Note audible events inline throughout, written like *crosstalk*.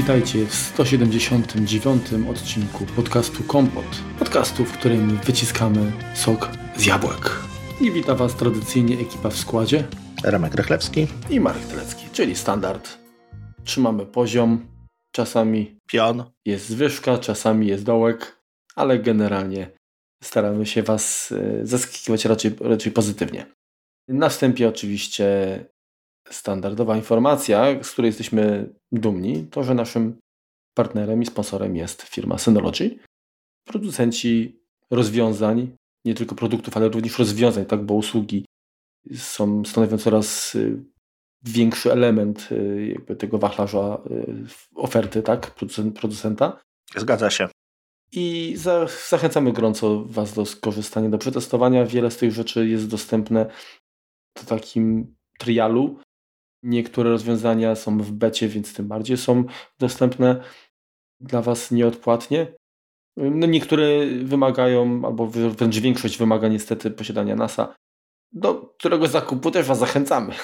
Witajcie w 179 odcinku podcastu Kompot. Podcastu, w którym wyciskamy sok z jabłek. I wita Was tradycyjnie ekipa w składzie. Ramek Rychlewski i Marek Telecki, czyli standard. Trzymamy poziom, czasami pion, jest zwyżka, czasami jest dołek, ale generalnie staramy się Was e, zaskakiwać raczej, raczej pozytywnie. Na wstępie oczywiście standardowa informacja, z której jesteśmy dumni, to że naszym partnerem i sponsorem jest firma Synology. Producenci rozwiązań, nie tylko produktów, ale również rozwiązań, tak, bo usługi są, stanowią coraz y, większy element y, jakby tego wachlarza y, oferty tak, producenta. Zgadza się. I za, zachęcamy gorąco Was do skorzystania, do przetestowania. Wiele z tych rzeczy jest dostępne w takim trialu. Niektóre rozwiązania są w becie, więc tym bardziej są dostępne dla Was nieodpłatnie. No niektóre wymagają, albo wręcz większość wymaga niestety posiadania NASA, do którego zakupu też Was zachęcamy.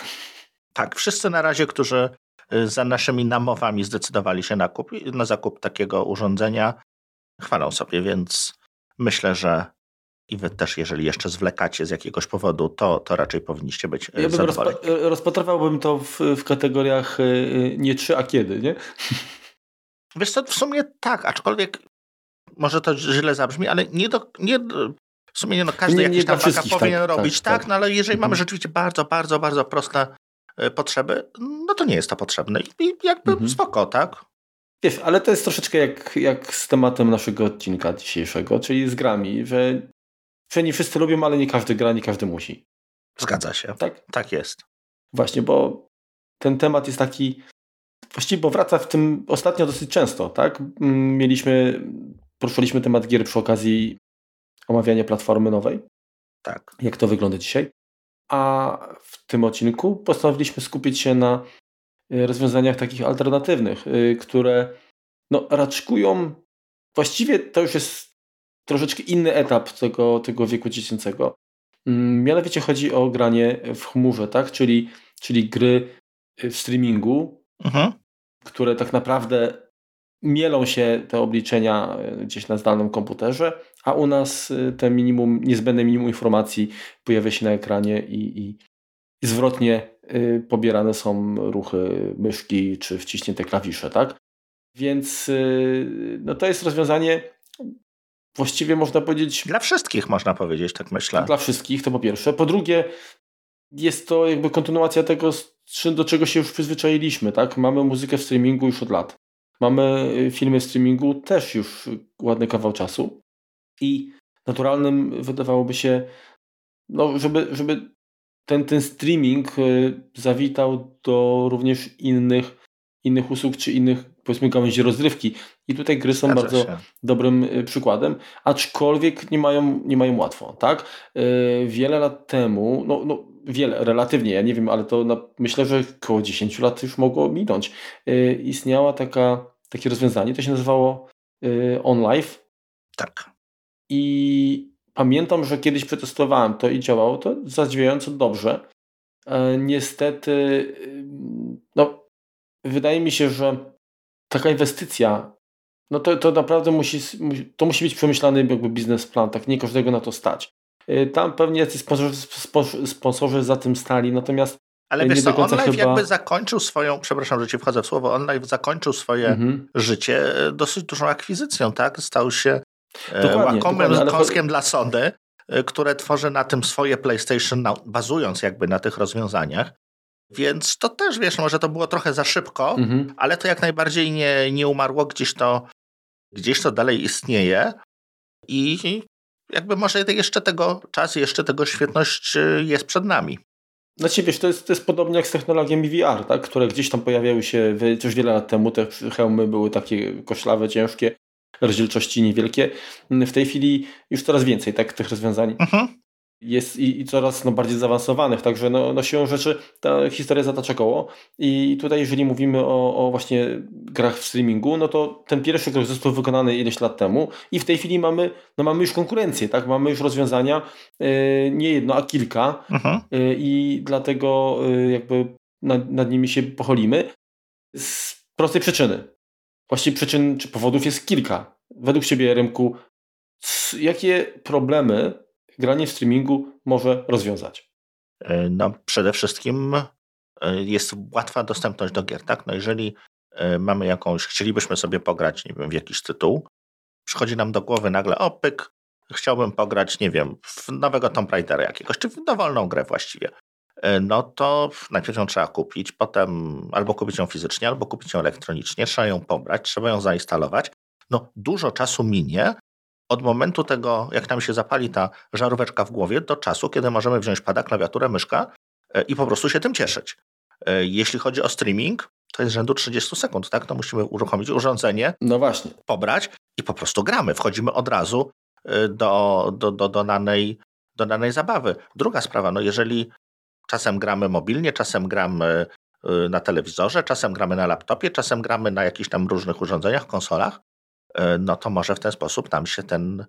Tak, wszyscy na razie, którzy y, za naszymi namowami zdecydowali się na, kup, na zakup takiego urządzenia, chwalą sobie, więc myślę, że i wy też, jeżeli jeszcze zwlekacie z jakiegoś powodu, to, to raczej powinniście być e, ja zadowoleni. Rozpa e, rozpatrywałbym to w, w kategoriach e, nie czy, a kiedy, nie? *laughs* Wiesz co, w sumie tak, aczkolwiek może to źle zabrzmi, ale nie do, nie, w sumie nie no, każdy nie, jakiś tam baka powinien tak, robić, tak, tak, no ale jeżeli mhm. mamy rzeczywiście bardzo, bardzo, bardzo proste potrzeby, no to nie jest to potrzebne i jakby mhm. spoko, tak? Wiesz, ale to jest troszeczkę jak, jak z tematem naszego odcinka dzisiejszego, czyli z grami, że nie wszyscy lubią, ale nie każdy gra, nie każdy musi. Zgadza się. Tak? Tak jest. Właśnie, bo ten temat jest taki, właściwie bo wraca w tym ostatnio dosyć często, tak? Mm, mieliśmy, poruszyliśmy temat gier przy okazji omawiania platformy nowej. Tak. Jak to wygląda dzisiaj. A w tym odcinku postanowiliśmy skupić się na y, rozwiązaniach takich alternatywnych, y, które no, raczkują, właściwie to już jest troszeczkę inny etap tego, tego wieku dziecięcego. Mm, mianowicie chodzi o granie w chmurze, tak? Czyli, czyli gry w streamingu, mhm. które tak naprawdę mielą się te obliczenia e, gdzieś na zdalnym komputerze, a u nas e, te minimum, niezbędne minimum informacji pojawia się na ekranie i, i, zwrotnie pobierane są ruchy myszki czy wciśnięte klawisze, tak? Więc no to jest rozwiązanie właściwie można powiedzieć... Dla wszystkich można powiedzieć, tak myślę. Dla wszystkich, to po pierwsze. Po drugie, jest to jakby kontynuacja tego, do czego się już przyzwyczailiśmy, tak? Mamy muzykę w streamingu już od lat. Mamy y, filmy w streamingu też już ładny kawał czasu. I naturalnym wydawałoby się, no, żeby, żeby ten, ten streaming y, zawitał do również innych, innych usług czy innych powiedzmy gałęzi rozrywki. I tutaj gry są Zgadza bardzo się. dobrym y, przykładem, aczkolwiek nie mają, nie mają łatwo, tak? Y, wiele lat temu, no, no wiele, relatywnie, ja nie wiem, ale to na, myślę, że około 10 lat już mogło minąć. Y, istniała taka, takie rozwiązanie, to się nazywało OnLive. Tak. I pamiętam, że kiedyś przetestowałem to i działało to zadziwiająco dobrze. Niestety, no, wydaje mi się, że taka inwestycja, no to, to naprawdę musi, to musi być przemyślany jakby biznesplan, tak nie każdego na to stać. Y, tam pewnie jacyś sponsorzy, sponsorzy za tym stali, natomiast ale wiesz co, OnLive chyba... jakby zakończył swoją, przepraszam, że ci wchodzę w słowo, OnLive zakończył swoje mhm. życie e, dosyć dużą akwizycją, tak? Stał się dokładnie, łakomym dokładnie, kąskiem ale... dla Sony, które tworzy na tym swoje PlayStation, bazując jakby na tych rozwiązaniach. Więc to też, wiesz, może to było trochę za szybko, mhm. ale to jak najbardziej nie, nie umarło, gdzieś to, gdzieś to dalej istnieje i jakby może jeszcze tego czas, jeszcze tego świetność jest przed nami. Znaczy wiesz, to jest, to jest podobnie jak z technologiami VR, tak? które gdzieś tam pojawiały się już wiele lat temu, te hełmy były takie koślawe, ciężkie, rozdzielczości niewielkie. W tej chwili już coraz więcej tak, tych rozwiązań mhm jest i, i, coraz no, bardziej zaawansowanych, także no, no siłą rzeczy ta historia zatacza koło. I tutaj jeżeli mówimy o, o właśnie grach w streamingu, no to ten pierwszy krok został wykonany ileś lat temu i w tej chwili mamy, no mamy już konkurencję, tak, mamy już rozwiązania yy, nie jedno, a kilka. Yy, i dlatego yy, jakby nad, nad nimi się pocholimy. Z prostej przyczyny. właściwie przyczyn czy powodów jest kilka. Według Ciebie, Rymku, jakie problemy granie w streamingu może rozwiązać? E, no, przede wszystkim e, jest łatwa dostępność do gier, tak? No jeżeli e, mamy jakąś, chcielibyśmy sobie pograć, nie wiem, w jakiś tytuł, przychodzi nam do głowy nagle, o pyk, chciałbym pograć, nie wiem, w nowego Tomb Raidera jakiegoś, czy w dowolną grę właściwie. No to najpierw ją trzeba kupić, potem albo kupić ją fizycznie, albo kupić ją elektronicznie, trzeba ją pobrać, trzeba ją zainstalować. No dużo czasu minie, od momentu tego, jak nam się zapali ta żaróweczka w głowie, do czasu, kiedy możemy wziąć pada, klawiaturę, myszka e, i po prostu się tym cieszyć. E, jeśli chodzi o streaming, to jest rzędu 30 sekund, tak? To musimy uruchomić urządzenie, no właśnie. pobrać i po prostu gramy. Wchodzimy od razu e, do, do, do, do, danej, do danej zabawy. Druga sprawa, no jeżeli czasem gramy mobilnie, czasem gramy na telewizorze, czasem gramy na laptopie, czasem gramy na jakichś tam różnych urządzeniach, konsolach, no to może w ten sposób nam się ten,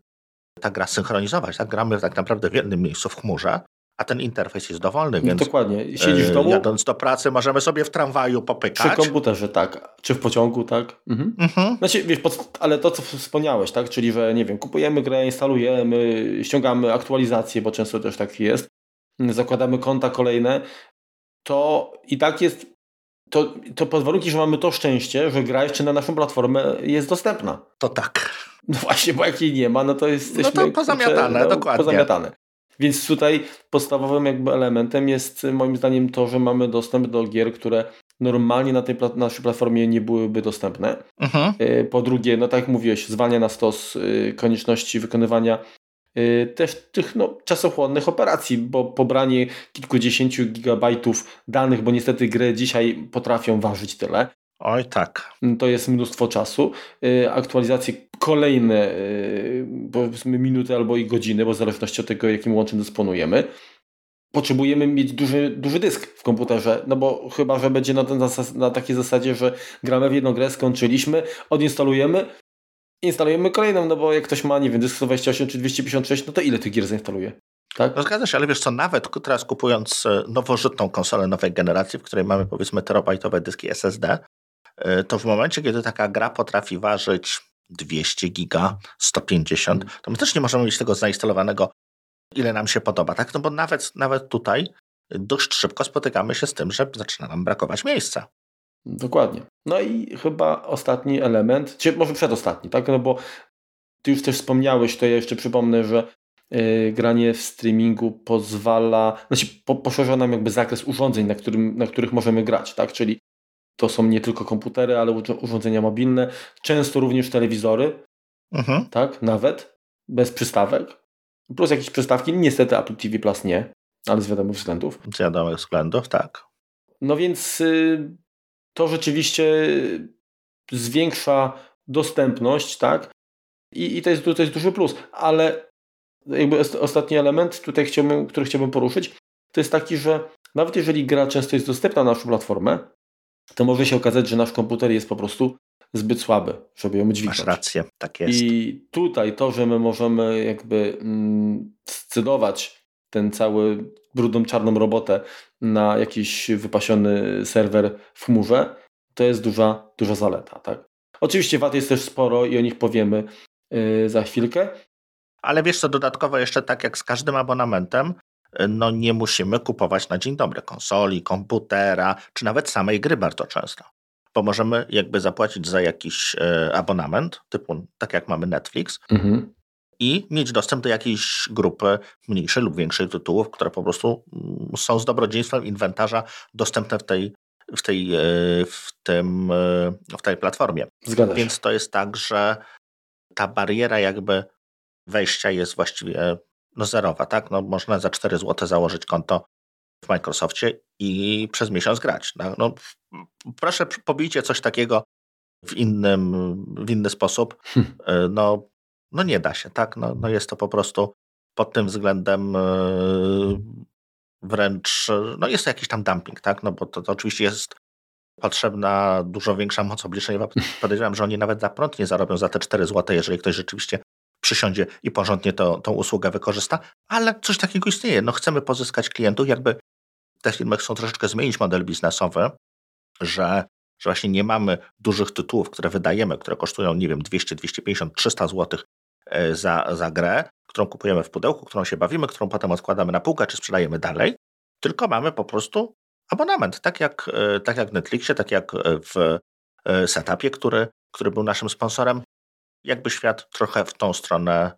ta gra synchronizować. Tak? Gramy tak naprawdę w jednym miejscu w chmurze, a ten interfejs jest dowolny, więc Dokładnie. Siedzisz w domu? Jadąc do pracy możemy sobie w tramwaju popykać. Przy komputerze, tak. Czy w pociągu, tak. Mhm. Mhm. Znaczy, wiesz, ale to, co wspomniałeś, tak? Czyli, że nie wiem, kupujemy grę, instalujemy, ściągamy aktualizacje, bo często też tak jest, zakładamy konta kolejne, to i tak jest to, to pod warunkiem, że mamy to szczęście, że gra jeszcze na naszą platformę jest dostępna. To tak. No właśnie, bo jak jej nie ma, no to jesteśmy... No to pozamiatane, no, dokładnie. Pozamiatane. Więc tutaj podstawowym jakby elementem jest moim zdaniem to, że mamy dostęp do gier, które normalnie na tej pla naszej platformie nie byłyby dostępne. Mhm. Y, po drugie, no tak jak mówiłeś, zwalnia na stos y, konieczności wykonywania też tych no, czasochłonnych operacji, bo pobranie kilkudziesięciu gigabajtów danych, bo niestety gry dzisiaj potrafią ważyć tyle. Oj tak. To jest mnóstwo czasu. Y, aktualizacje kolejne, y, powiedzmy minuty albo i godziny, bo w zależności od tego, jakim łączem dysponujemy. Potrzebujemy mieć duży, duży dysk w komputerze, no bo chyba, że będzie na, na, na takiej zasadzie, że gramy w jedną grę, skończyliśmy, odinstalujemy, instalujemy kolejną, no bo jak ktoś ma, nie wiem, dysk 128 czy 256, no to ile tych gier zainstaluje? Tak? No zgadza się, ale wiesz co, nawet teraz kupując e, nowożytną konsolę nowej generacji, w której mamy powiedzmy terabajtowe dyski SSD, e, to w momencie, kiedy taka gra potrafi ważyć 200 giga, 150, to my też nie możemy mieć tego zainstalowanego, ile nam się podoba, tak? No bo nawet, nawet tutaj dość szybko spotykamy się z tym, że zaczyna nam brakować miejsca. Dokładnie. No i chyba ostatni element, czy może przedostatni, tak? No bo ty już też wspomniałeś, to ja jeszcze przypomnę, że yy, granie w streamingu pozwala, znaczy po, poszerza nam jakby zakres urządzeń, na, którym, na których możemy grać, tak? Czyli to są nie tylko komputery, ale urządzenia mobilne, często również telewizory, mhm. tak? Nawet bez przystawek. Plus jakieś przystawki, niestety Apple TV Plus nie, ale z wiadomych względów. Z wiadomych względów, tak. No więc yy, to rzeczywiście zwiększa dostępność, tak? I, i to, jest, to jest duży plus. Ale jakby ostatni element, tutaj chciałbym, który chciałbym poruszyć, to jest taki, że nawet jeżeli gra często jest dostępna na naszą platformę, to może się okazać, że nasz komputer jest po prostu zbyt słaby, żeby ją dźwignąć. Masz rację, tak jest. I tutaj to, że my możemy jakby mm, scydować ten cały brudną, czarną robotę na jakiś wypasiony serwer w chmurze, to jest duża, duża zaleta. Tak? Oczywiście wad jest też sporo i o nich powiemy yy, za chwilkę. Ale wiesz co, dodatkowo jeszcze tak jak z każdym abonamentem, no nie musimy kupować na dzień dobry konsoli, komputera, czy nawet samej gry bardzo często. Bo możemy jakby zapłacić za jakiś e, abonament, typu tak jak mamy Netflix, mhm i mieć dostęp do jakiejś grupy mniejszej lub większej tytułów, które po prostu mm, są z dobrodziejstwem inwentarza dostępne w tej, w tej, e, w tym, e, w tej platformie. Zgadza Więc to jest tak, że ta bariera jakby wejścia jest właściwie no zerowa, tak? No można za 4 zł założyć konto w Microsoftie i przez miesiąc grać. No, no proszę pobijcie coś takiego w innym, w inny sposób. Hm. E, no no nie da się, tak? No, no jest to po prostu pod tym względem yy, wręcz, no jest to jakiś tam dumping, tak? No bo to, to oczywiście jest potrzebna dużo większa moc obliczeniowa. Podejrzewam, że oni nawet za prąd nie zarobią za te 4 zł, jeżeli ktoś rzeczywiście przysiądzie i porządnie to, tą usługę wykorzysta, ale coś takiego istnieje. No chcemy pozyskać klientów, jakby te firmy chcą troszeczkę zmienić model biznesowy, że że właśnie nie mamy dużych tytułów, które wydajemy, które kosztują, nie wiem, 200, 250, 300 zł za, za grę, którą kupujemy w pudełku, którą się bawimy, którą potem odkładamy na półkę czy sprzedajemy dalej, tylko mamy po prostu abonament, tak jak, e, tak jak w Netflixie, tak jak w e, setupie, który, który był naszym sponsorem. Jakby świat trochę w tą stronę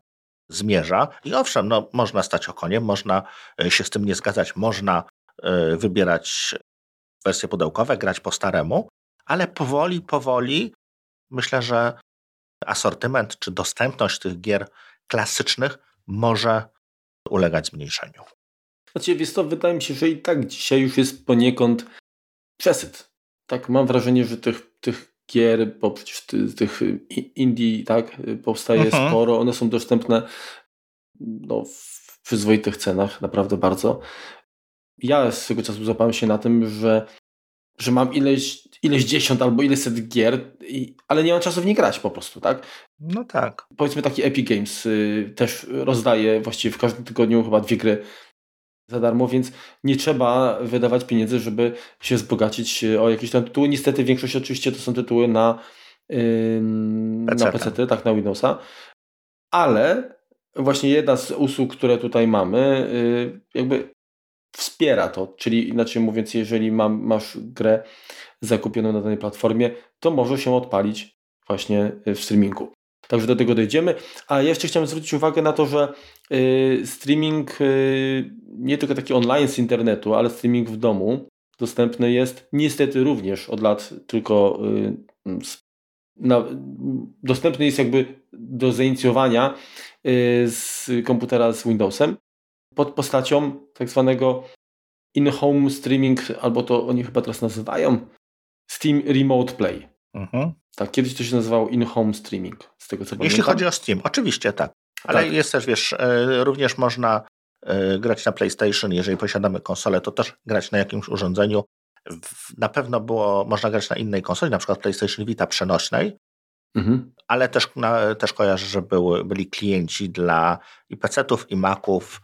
zmierza. I owszem, no, można stać okoniem, można e, się z tym nie zgadzać, można wybierać wersje pudełkowe, grać po staremu, ale powoli, powoli myślę, że asortyment czy dostępność tych gier klasycznych może ulegać zmniejszeniu. Znaczy, wiesz to wydaje mi się, że i tak dzisiaj już jest poniekąd przesyt. Tak, mam wrażenie, że tych, tych gier, bo przecież tych indie tak, powstaje mhm. sporo, one są dostępne no, w przyzwoitych cenach, naprawdę bardzo. Ja swego czasu złapałem się na tym, że, że mam ileś, ileś dziesiąt albo ileś set gier, i, ale nie mam czasu w nie grać po prostu, tak? No tak. Powiedzmy taki Epic Games y, też rozdaje właściwie w każdym tygodniu chyba dwie gry za darmo, więc nie trzeba wydawać pieniędzy, żeby się wzbogacić e, o jakieś tam tytuły. Niestety większość oczywiście to są tytuły na, yy, na PC, tak, na Windowsa. Ale właśnie jedna z usług, które tutaj mamy, yy, jakby wspiera to, czyli inaczej mówiąc, jeżeli mam, masz grę zakupioną na danej platformie, to może się odpalić właśnie w streamingu. Także do tego dojdziemy. A jeszcze chciałem zwrócić uwagę na to, że y, streaming y, nie tylko taki online z internetu, ale streaming w domu dostępny jest niestety również od lat tylko y, na, dostępny jest jakby do zainicjowania z komputera z Windowsem pod postacią tak zwanego in-home streaming, albo to oni chyba teraz nazywają Steam Remote Play. Mhm. Tak, kiedyś to się nazywało in-home streaming, z tego co Jeśli pamiętam. chodzi o Steam, oczywiście tak. Ale tak. jest też, wiesz, e, również można e, grać na PlayStation, jeżeli posiadamy konsolę, to też grać na jakimś urządzeniu. Na pewno było, można grać na innej konsoli, na przykład PlayStation Vita przenośnej, mhm. ale też, na, też kojarzę, że były, byli klienci dla i PC-ów, i Maców,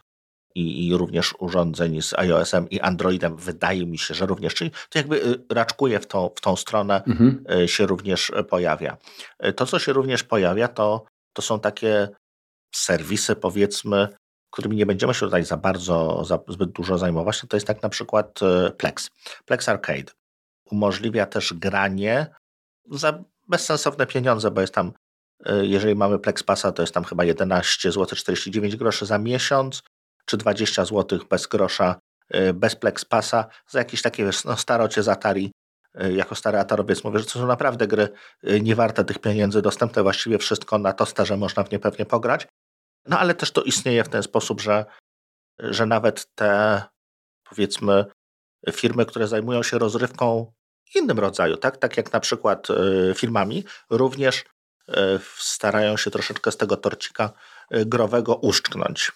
i, i, również urządzeń z iOS-em i Androidem, wydaje mi się, że również, czyli to jakby y, raczkuje w tą, w tą stronę mhm. Y, się również pojawia. Y, to, co się również pojawia, to, to są takie serwisy, powiedzmy, którymi nie będziemy się tutaj za bardzo, za zbyt dużo zajmować, to jest tak na przykład Plex. Plex Arcade umożliwia też granie za bezsensowne pieniądze, bo jest tam, jeżeli mamy Plex Passa, to jest tam chyba 11 zł 49 groszy za miesiąc, czy 20 zł bez grosza, y, bez Plex Passa, za jakieś takie no, starocie z Atari, y, jako stary Atarowiec mówię, że to są naprawdę gry y, nie warte tych pieniędzy, dostępne właściwie wszystko na tosterze, można w nie pewnie pograć. No ale też to istnieje w ten sposób, że, że nawet te powiedzmy firmy, które zajmują się rozrywką innym rodzaju, tak, tak jak na przykład filmami, również starają się troszeczkę z tego torcika growego uszczknąć.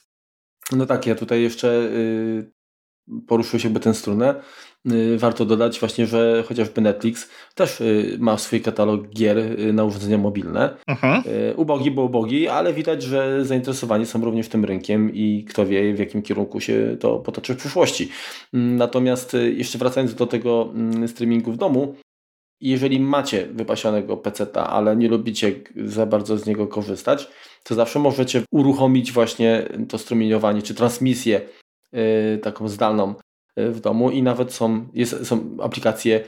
No tak, ja tutaj jeszcze y, poruszył się jakby tę strunę. Y, warto dodać właśnie, że chociażby Netflix też y, ma swój katalog gier na urządzenia mobilne. Mhm. Ubogi, bo ubogi, ale widać, że zainteresowani są również tym rynkiem i kto wie w jakim kierunku się to potoczy w przyszłości. Mm, natomiast jeszcze wracając do tego mm, streamingu w domu, jeżeli macie wypasionego PC-ta, ale nie lubicie za bardzo z niego korzystać, to zawsze możecie uruchomić właśnie to strumieniowanie czy transmisję yy, taką zdalną yy, w domu i nawet są, jest, są aplikacje,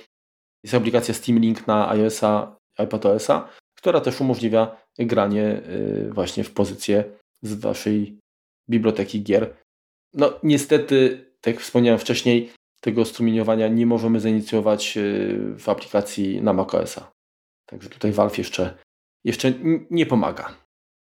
jest aplikacja Steam Link na iOS-a, iPadOS-a, która też umożliwia granie yy, właśnie w pozycję z waszej biblioteki gier. No niestety, tak jak wspomniałem wcześniej, tego strumieniowania nie możemy zainicjować y, w aplikacji na macOSa. Także tutaj Valve jeszcze, jeszcze nie pomaga.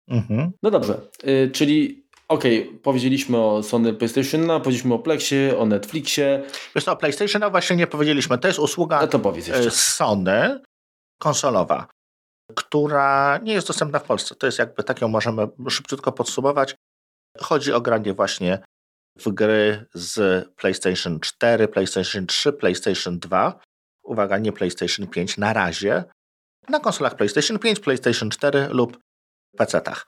Mhm. No dobrze, y, czyli okej, okay, powiedzieliśmy o Sony PlayStation, powiedzieliśmy o Plexie, o Netflixie. Wiesz o PlayStation no właśnie nie powiedzieliśmy. To jest usługa no to powiedz jeszcze. Y, Sony konsolowa, która nie jest dostępna w Polsce. To jest jakby tak ją możemy szybciutko podsumować. Chodzi o granie właśnie w gry z PlayStation 4, PlayStation 3, PlayStation 2. Uwaga, nie PlayStation 5 na razie. Na konsolach PlayStation 5, PlayStation 4 lub PC-tach.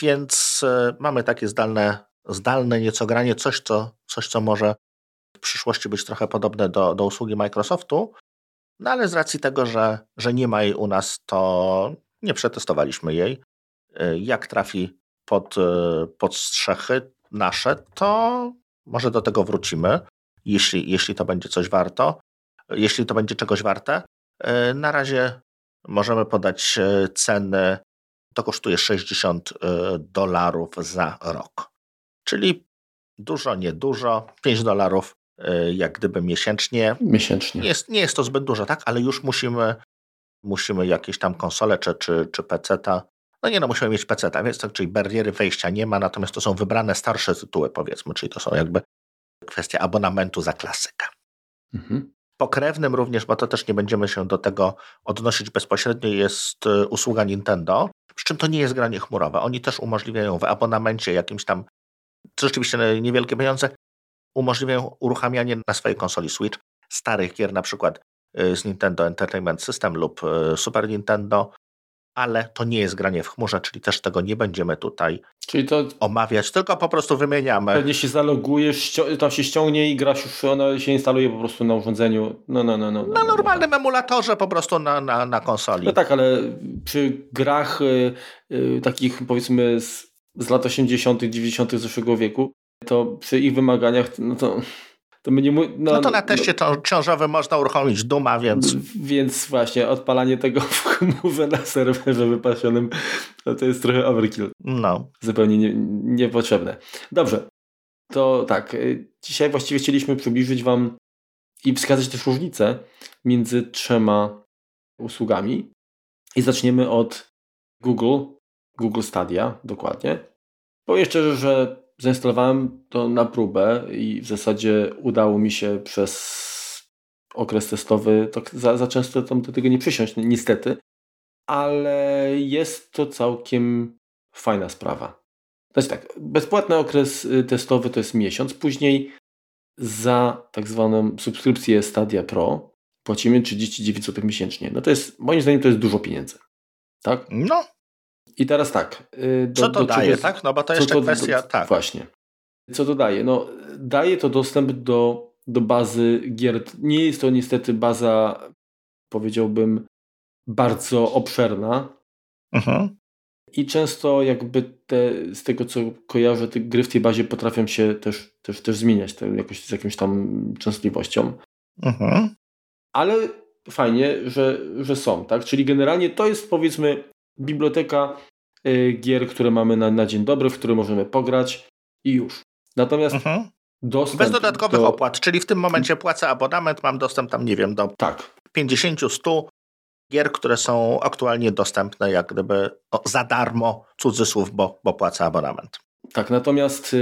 Więc e, mamy takie zdalne, zdalne nieco granie, coś co, coś, co może w przyszłości być trochę podobne do, do usługi Microsoftu. No ale z racji tego, że, że nie ma jej u nas, to nie przetestowaliśmy jej. Y, jak trafi pod, y, pod strzechy nasze, to może do tego wrócimy, jeśli, jeśli to będzie coś warto, jeśli to będzie czegoś warte. Y, na razie możemy podać ceny, to kosztuje 60 dolarów za rok. Czyli dużo, niedużo, 5 dolarów jak gdyby miesięcznie. Miesięcznie. Nie jest, nie jest to zbyt dużo, tak? Ale już musimy musimy jakieś tam konsole czy, czy, czy. No nie no, musimy mieć PC-ta, więc to, czyli bariery wejścia nie ma, natomiast to są wybrane starsze tytuły powiedzmy, czyli to są jakby kwestia abonamentu za klasykę. Mhm. Pokrewnym również, bo to też nie będziemy się do tego odnosić bezpośrednio, jest y, usługa Nintendo, przy czym to nie jest granie chmurowe. Oni też umożliwiają w abonamencie jakimś tam, rzeczywiście niewielkie pieniądze, umożliwiają uruchamianie na swojej konsoli Switch starych gier, na przykład Y, z Nintendo Entertainment System lub y, Super Nintendo, ale to nie jest granie w chmurze, czyli też tego nie będziemy tutaj czyli to omawiać, tylko po prostu wymieniamy. Pewnie się zalogujesz, tam się ściągnie i grasz już, ona się instaluje po prostu na urządzeniu. No, no, no, no, no na normalnym no, emulatorze po prostu na, na, na konsoli. No tak, ale przy grach y, y, takich powiedzmy z, z lat 80., 90. zeszłego wieku, to przy ich wymaganiach, no to to no, no to na teście no, ciążowym można uruchomić Duma, więc... Więc właśnie odpalanie tego w chmurze na serwerze wypasionym to, to jest trochę overkill. No. Zupełnie nie, niepotrzebne. Dobrze. To tak. Y, dzisiaj właściwie chcieliśmy przybliżyć Wam i wskazać też różnice między trzema usługami. I zaczniemy od Google, Google Stadia dokładnie. Powiem szczerze, że Zainstalowałem to na próbę i w zasadzie udało mi się przez okres testowy za, za często tam do tego nie przysiąść, niestety. Ale jest to całkiem fajna sprawa. Znaczy tak, bezpłatny okres y, testowy to jest miesiąc, później za tak zwaną subskrypcję Stadia Pro płacimy 39 zł miesięcznie. No to jest, moim zdaniem to jest dużo pieniędzy. Tak? No, i teraz tak. Y, do, co to daje, czego, tak? No bo to jeszcze kwestia, do, tak. Właśnie. Co to daje? No, daje to dostęp do, do bazy gier. Nie jest to niestety baza, powiedziałbym, bardzo obszerna. Mhm. I często jakby te, z tego co kojarzę, te gry w tej bazie potrafią się też, też, też zmieniać te, jakoś z jakąś tam częstotliwością. Mhm. Ale fajnie, że, że są, tak? Czyli generalnie to jest powiedzmy biblioteka y, gier, które mamy na, na dzień dobry, w które możemy pograć i już. Natomiast mhm. dostęp Bez dodatkowych do... opłat, czyli w tym momencie płacę abonament, mam dostęp tam, nie wiem, do tak. 50-100 gier, które są aktualnie dostępne jak gdyby no, za darmo, cudzysłów, bo, bo płacę abonament. Tak, natomiast y,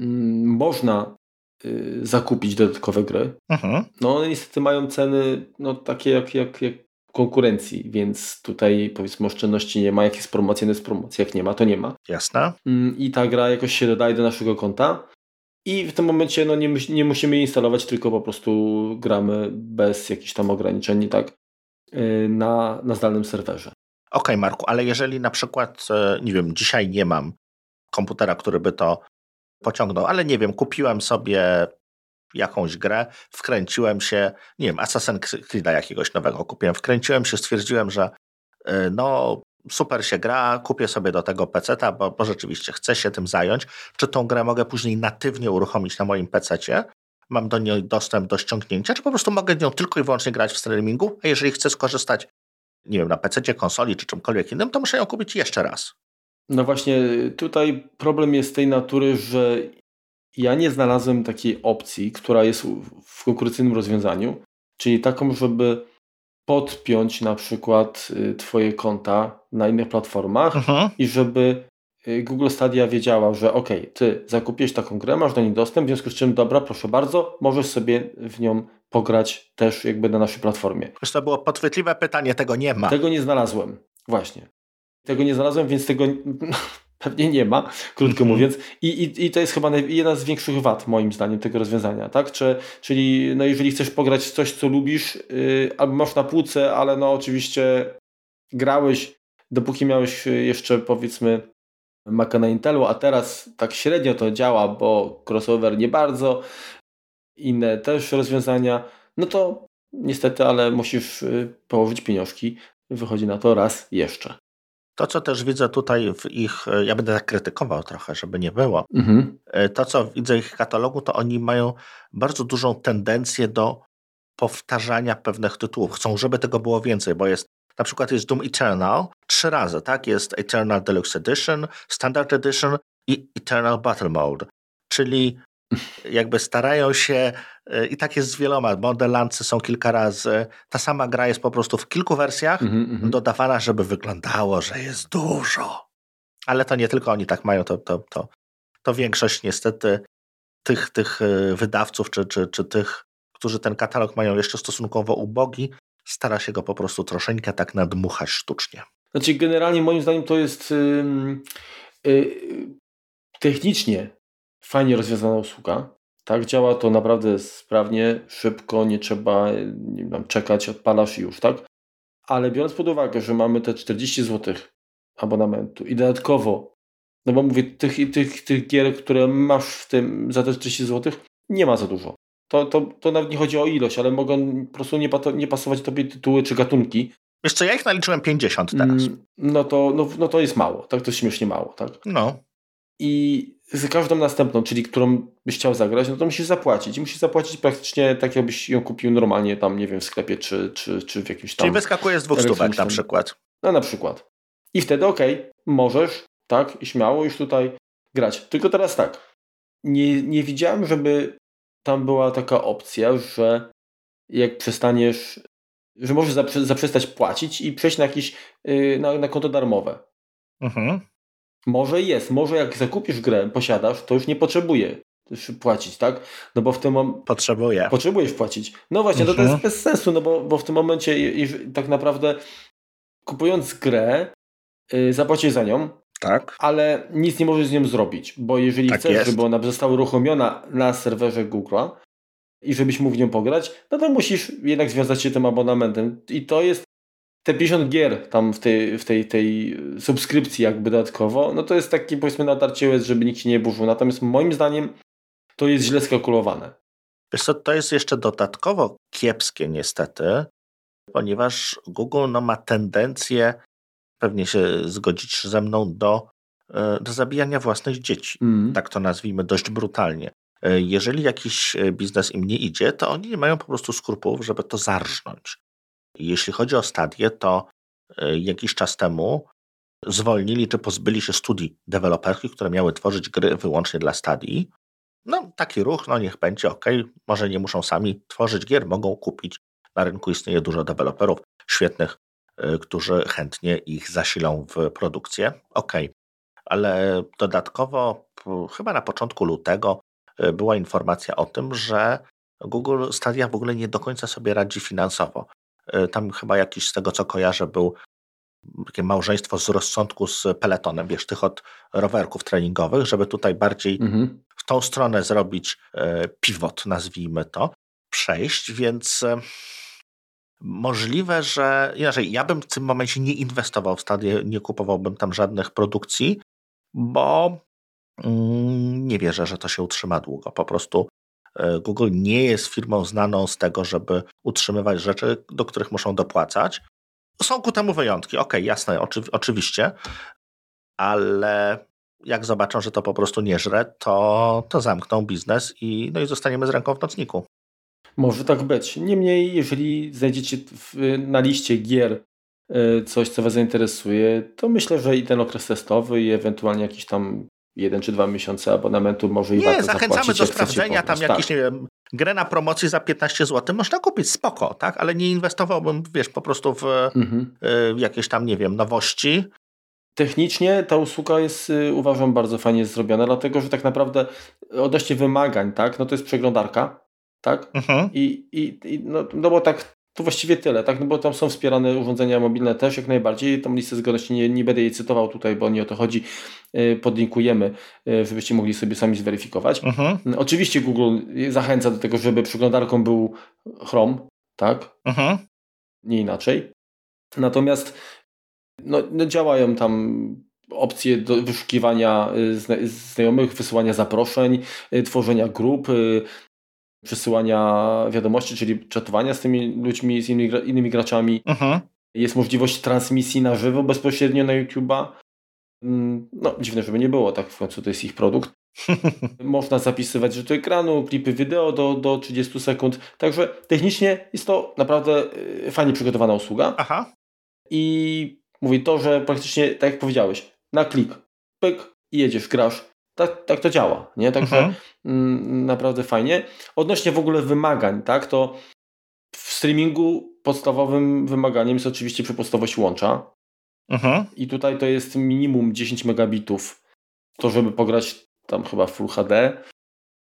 y, można y, zakupić dodatkowe gry. Mhm. No one niestety mają ceny no, takie jak, jak, jak konkurencji, więc tutaj powiedzmy oszczędności nie ma. Jak jest promocja, to jest promocja. Jak nie ma, to nie ma. Jasne. Mm, I ta gra jakoś się dodaje do naszego konta. I w tym momencie no, nie, nie musimy instalować, tylko po prostu gramy bez jakichś tam ograniczeń, tak, y, na, na zdalnym serwerze. Okej, okay, Marku, ale jeżeli na przykład, e, nie wiem, dzisiaj nie mam komputera, który by to pociągnął, ale nie wiem, kupiłem sobie jakąś grę, wkręciłem się, nie wiem, Assassin's Creed'a jakiegoś nowego kupiłem, wkręciłem się, stwierdziłem, że y, no super się gra, kupię sobie do tego PC-ta, bo, bo rzeczywiście chcę się tym zająć. Czy tą grę mogę później natywnie uruchomić na moim PC-cie? Mam do niej dostęp do ściągnięcia, czy po prostu mogę nią tylko i wyłącznie grać w streamingu? A jeżeli chcę skorzystać, nie wiem, na PC-cie, konsoli czy czymkolwiek innym, to muszę ją kupić jeszcze raz. No właśnie, tutaj problem jest tej natury, że ja nie znalazłem takiej opcji, która jest w konkurencyjnym rozwiązaniu, czyli taką, żeby podpiąć na przykład y, Twoje konta na innych platformach mhm. i żeby y, Google Stadia wiedziała, że ok, Ty zakupiłeś taką grę, masz do niej dostęp, w związku z czym dobra, proszę bardzo, możesz sobie w nią pograć też jakby na naszej platformie. To było podchwytliwe pytanie, tego nie ma. Tego nie znalazłem, właśnie. Tego nie znalazłem, więc tego *laughs* pewnie nie ma, krótko mhm. mówiąc. I, i, I to jest chyba jedna z większych wad, moim zdaniem, tego rozwiązania. Tak? Czy, czyli no, jeżeli chcesz pograć coś, co lubisz, yy, albo masz na półce, ale no oczywiście grałeś, dopóki miałeś jeszcze powiedzmy Maca na Intelu, a teraz tak średnio to działa, bo crossover nie bardzo, inne też rozwiązania, no to niestety, ale musisz y, położyć pieniążki. Wychodzi na to raz jeszcze. To, co też widzę tutaj w ich, e, ja będę tak krytykował trochę, żeby nie było. Mhm. E, to, co widzę w ich katalogu, to oni mają bardzo dużą tendencję do powtarzania pewnych tytułów. Chcą, żeby tego było więcej, bo jest na przykład jest Doom Eternal trzy razy, tak? Jest Eternal Deluxe Edition, Standard Edition i Eternal Battle Mode. Czyli jakby starają się, e, i tak jest z wieloma, modelancy są kilka razy, ta sama gra jest po prostu w kilku wersjach mm -hmm. dodawana, żeby wyglądało, że jest dużo. Ale to nie tylko oni tak mają, to, to, to, to większość niestety tych, tych e, wydawców, czy, czy, czy tych, którzy ten katalog mają jeszcze stosunkowo ubogi, stara się go po prostu troszeczkę tak nadmuchać sztucznie. Znaczy generalnie moim zdaniem to jest yy, yy, technicznie fajnie rozwiązana usługa. Tak, działa to naprawdę sprawnie, szybko, nie trzeba nie wiem, czekać, odpalasz i już, tak? Ale biorąc pod uwagę, że mamy te 40 zł abonamentu i dodatkowo, no bo mówię, tych, tych, tych gier, które masz w tym za te 40 zł, nie ma za dużo. To, to, to nawet nie chodzi o ilość, ale mogą po prostu nie, nie pasować tobie tytuły czy gatunki. Wiesz co, ja ich naliczyłem 50 teraz. Mm, no to, no, no to jest mało, tak? To śmiesznie mało, tak? No. I za każdą następną, czyli którą byś chciał zagrać, no to musisz zapłacić. I musisz zapłacić praktycznie tak, jakbyś ją kupił normalnie tam, nie wiem, w sklepie czy, czy, czy w jakimś tam... Czyli wyskakuje z dwóch stówek na przykład. No na przykład. I wtedy okej, okay, możesz, tak, i śmiało już tutaj grać. Tylko teraz tak, nie, nie widziałem, żeby tam była taka opcja, że jak przestaniesz, że możesz zaprze zaprzestać płacić i przejść na jakieś, yy, na, na konto darmowe. Mhm. Może jest, może jak zakupisz grę, posiadasz, to już nie potrzebuje płacić, tak? No bo w tym momencie... Potrzebuje. Potrzebujesz płacić. No właśnie, mhm. to, to jest mhm. bez sensu, no bo, bo w tym momencie tak naprawdę kupując grę, yy, zapłacisz za nią, tak. ale nic nie możesz z nią zrobić, bo jeżeli tak chcesz, jest. żeby ona została uruchomiona na serwerze Google'a i żebyś mógł w nią pograć, no to musisz jednak związać się tym abonamentem i to jest te 50 gier tam w tej, w tej, tej subskrypcji jakby dodatkowo, no to jest taki powiedzmy natarcie łez, żeby nikt się nie burzył. Natomiast moim zdaniem to jest źle skalkulowane. Wiesz co, to jest jeszcze dodatkowo kiepskie niestety, ponieważ Google no, ma tendencję, pewnie się zgodzić ze mną, do, e, do zabijania własnych dzieci. Mm. Tak to nazwijmy dość brutalnie. E, jeżeli jakiś e, biznes im nie idzie, to oni nie mają po prostu skrupułów, żeby to zarżnąć. Jeśli chodzi o stadię, to e, jakiś czas temu zwolnili czy pozbyli się studii deweloperskich, które miały tworzyć gry wyłącznie dla stadii. No, taki ruch, no niech będzie, ok, może nie muszą sami tworzyć gier, mogą kupić. Na rynku istnieje dużo deweloperów świetnych, e, którzy chętnie ich zasilą w produkcję. Ok, ale dodatkowo, chyba na początku lutego, e, była informacja o tym, że Google Stadia w ogóle nie do końca sobie radzi finansowo. E, tam chyba jakiś z tego co kojarzę był takie małżeństwo z rozsądku z peletonem, wiesz, tych od rowerków treningowych, żeby tutaj bardziej mhm. w tą stronę zrobić e, pivot, nazwijmy to, przejść, więc e, możliwe, że inaczej, ja bym w tym momencie nie inwestował w stadię, nie kupowałbym tam żadnych produkcji, bo mm, nie wierzę, że to się utrzyma długo. Po prostu Google nie jest firmą znaną z tego, żeby utrzymywać rzeczy, do których muszą dopłacać. Są ku temu wyjątki, ok, jasne, oczy, oczywiście, ale jak zobaczą, że to po prostu nie żre, to, to zamkną biznes i, no i zostaniemy z ręką w nocniku. Może tak być. Niemniej, jeżeli znajdziecie w, na liście gier e, coś, co Was zainteresuje, to myślę, że i ten okres testowy i ewentualnie jakiś tam jeden czy dwa miesiące abonamentu może i nie, zachęcamy do sprawdzenia, tam jakieś, tak. nie wiem, grę na promocji za 15 zł można kupić, spoko, tak, ale nie inwestowałbym, wiesz, po prostu w mhm. y, jakieś tam, nie wiem, nowości. Technicznie ta usługa jest, y, uważam, bardzo fajnie zrobiona, dlatego, że tak naprawdę odnośnie wymagań, tak, no to jest przeglądarka, tak, mhm. I, i, i no, no bo tak to właściwie tyle, tak? No bo tam są wspierane urządzenia mobilne też jak najbardziej. Tą listę zgodności nie, nie będę jej cytował tutaj, bo nie o to chodzi. Y, podlinkujemy, y, żebyście mogli sobie sami zweryfikować. Mhm. Oczywiście Google zachęca do tego, żeby przeglądarką był Chrome, tak? Mhm. Nie inaczej. Natomiast no, no działają tam opcje do wyszukiwania y, znajomych, wysyłania zaproszeń, tworzenia grup, przesyłania wiadomości, czyli czatowania z tymi ludźmi, z innymi, innymi graczami. Mhm. Jest możliwość transmisji na żywo bezpośrednio na YouTube'a. Mm, no, dziwne, żeby nie było, tak w końcu to jest ich produkt. *laughs* Można zapisywać rzuty ekranu, klipy wideo do, do 30 sekund. Także technicznie jest to naprawdę y, fajnie przygotowana usługa. Aha. I mówi to, że praktycznie, tak jak powiedziałeś, na klik, pyk i jedziesz, grasz. Tak, tak to działa, nie? Także mhm. mm, naprawdę fajnie. Odnośnie w ogóle wymagań, tak, to w streamingu podstawowym wymaganiem jest oczywiście przepustowość łącza. Mhm. I tutaj to jest minimum 10 megabitów, to żeby pograć tam chyba Full HD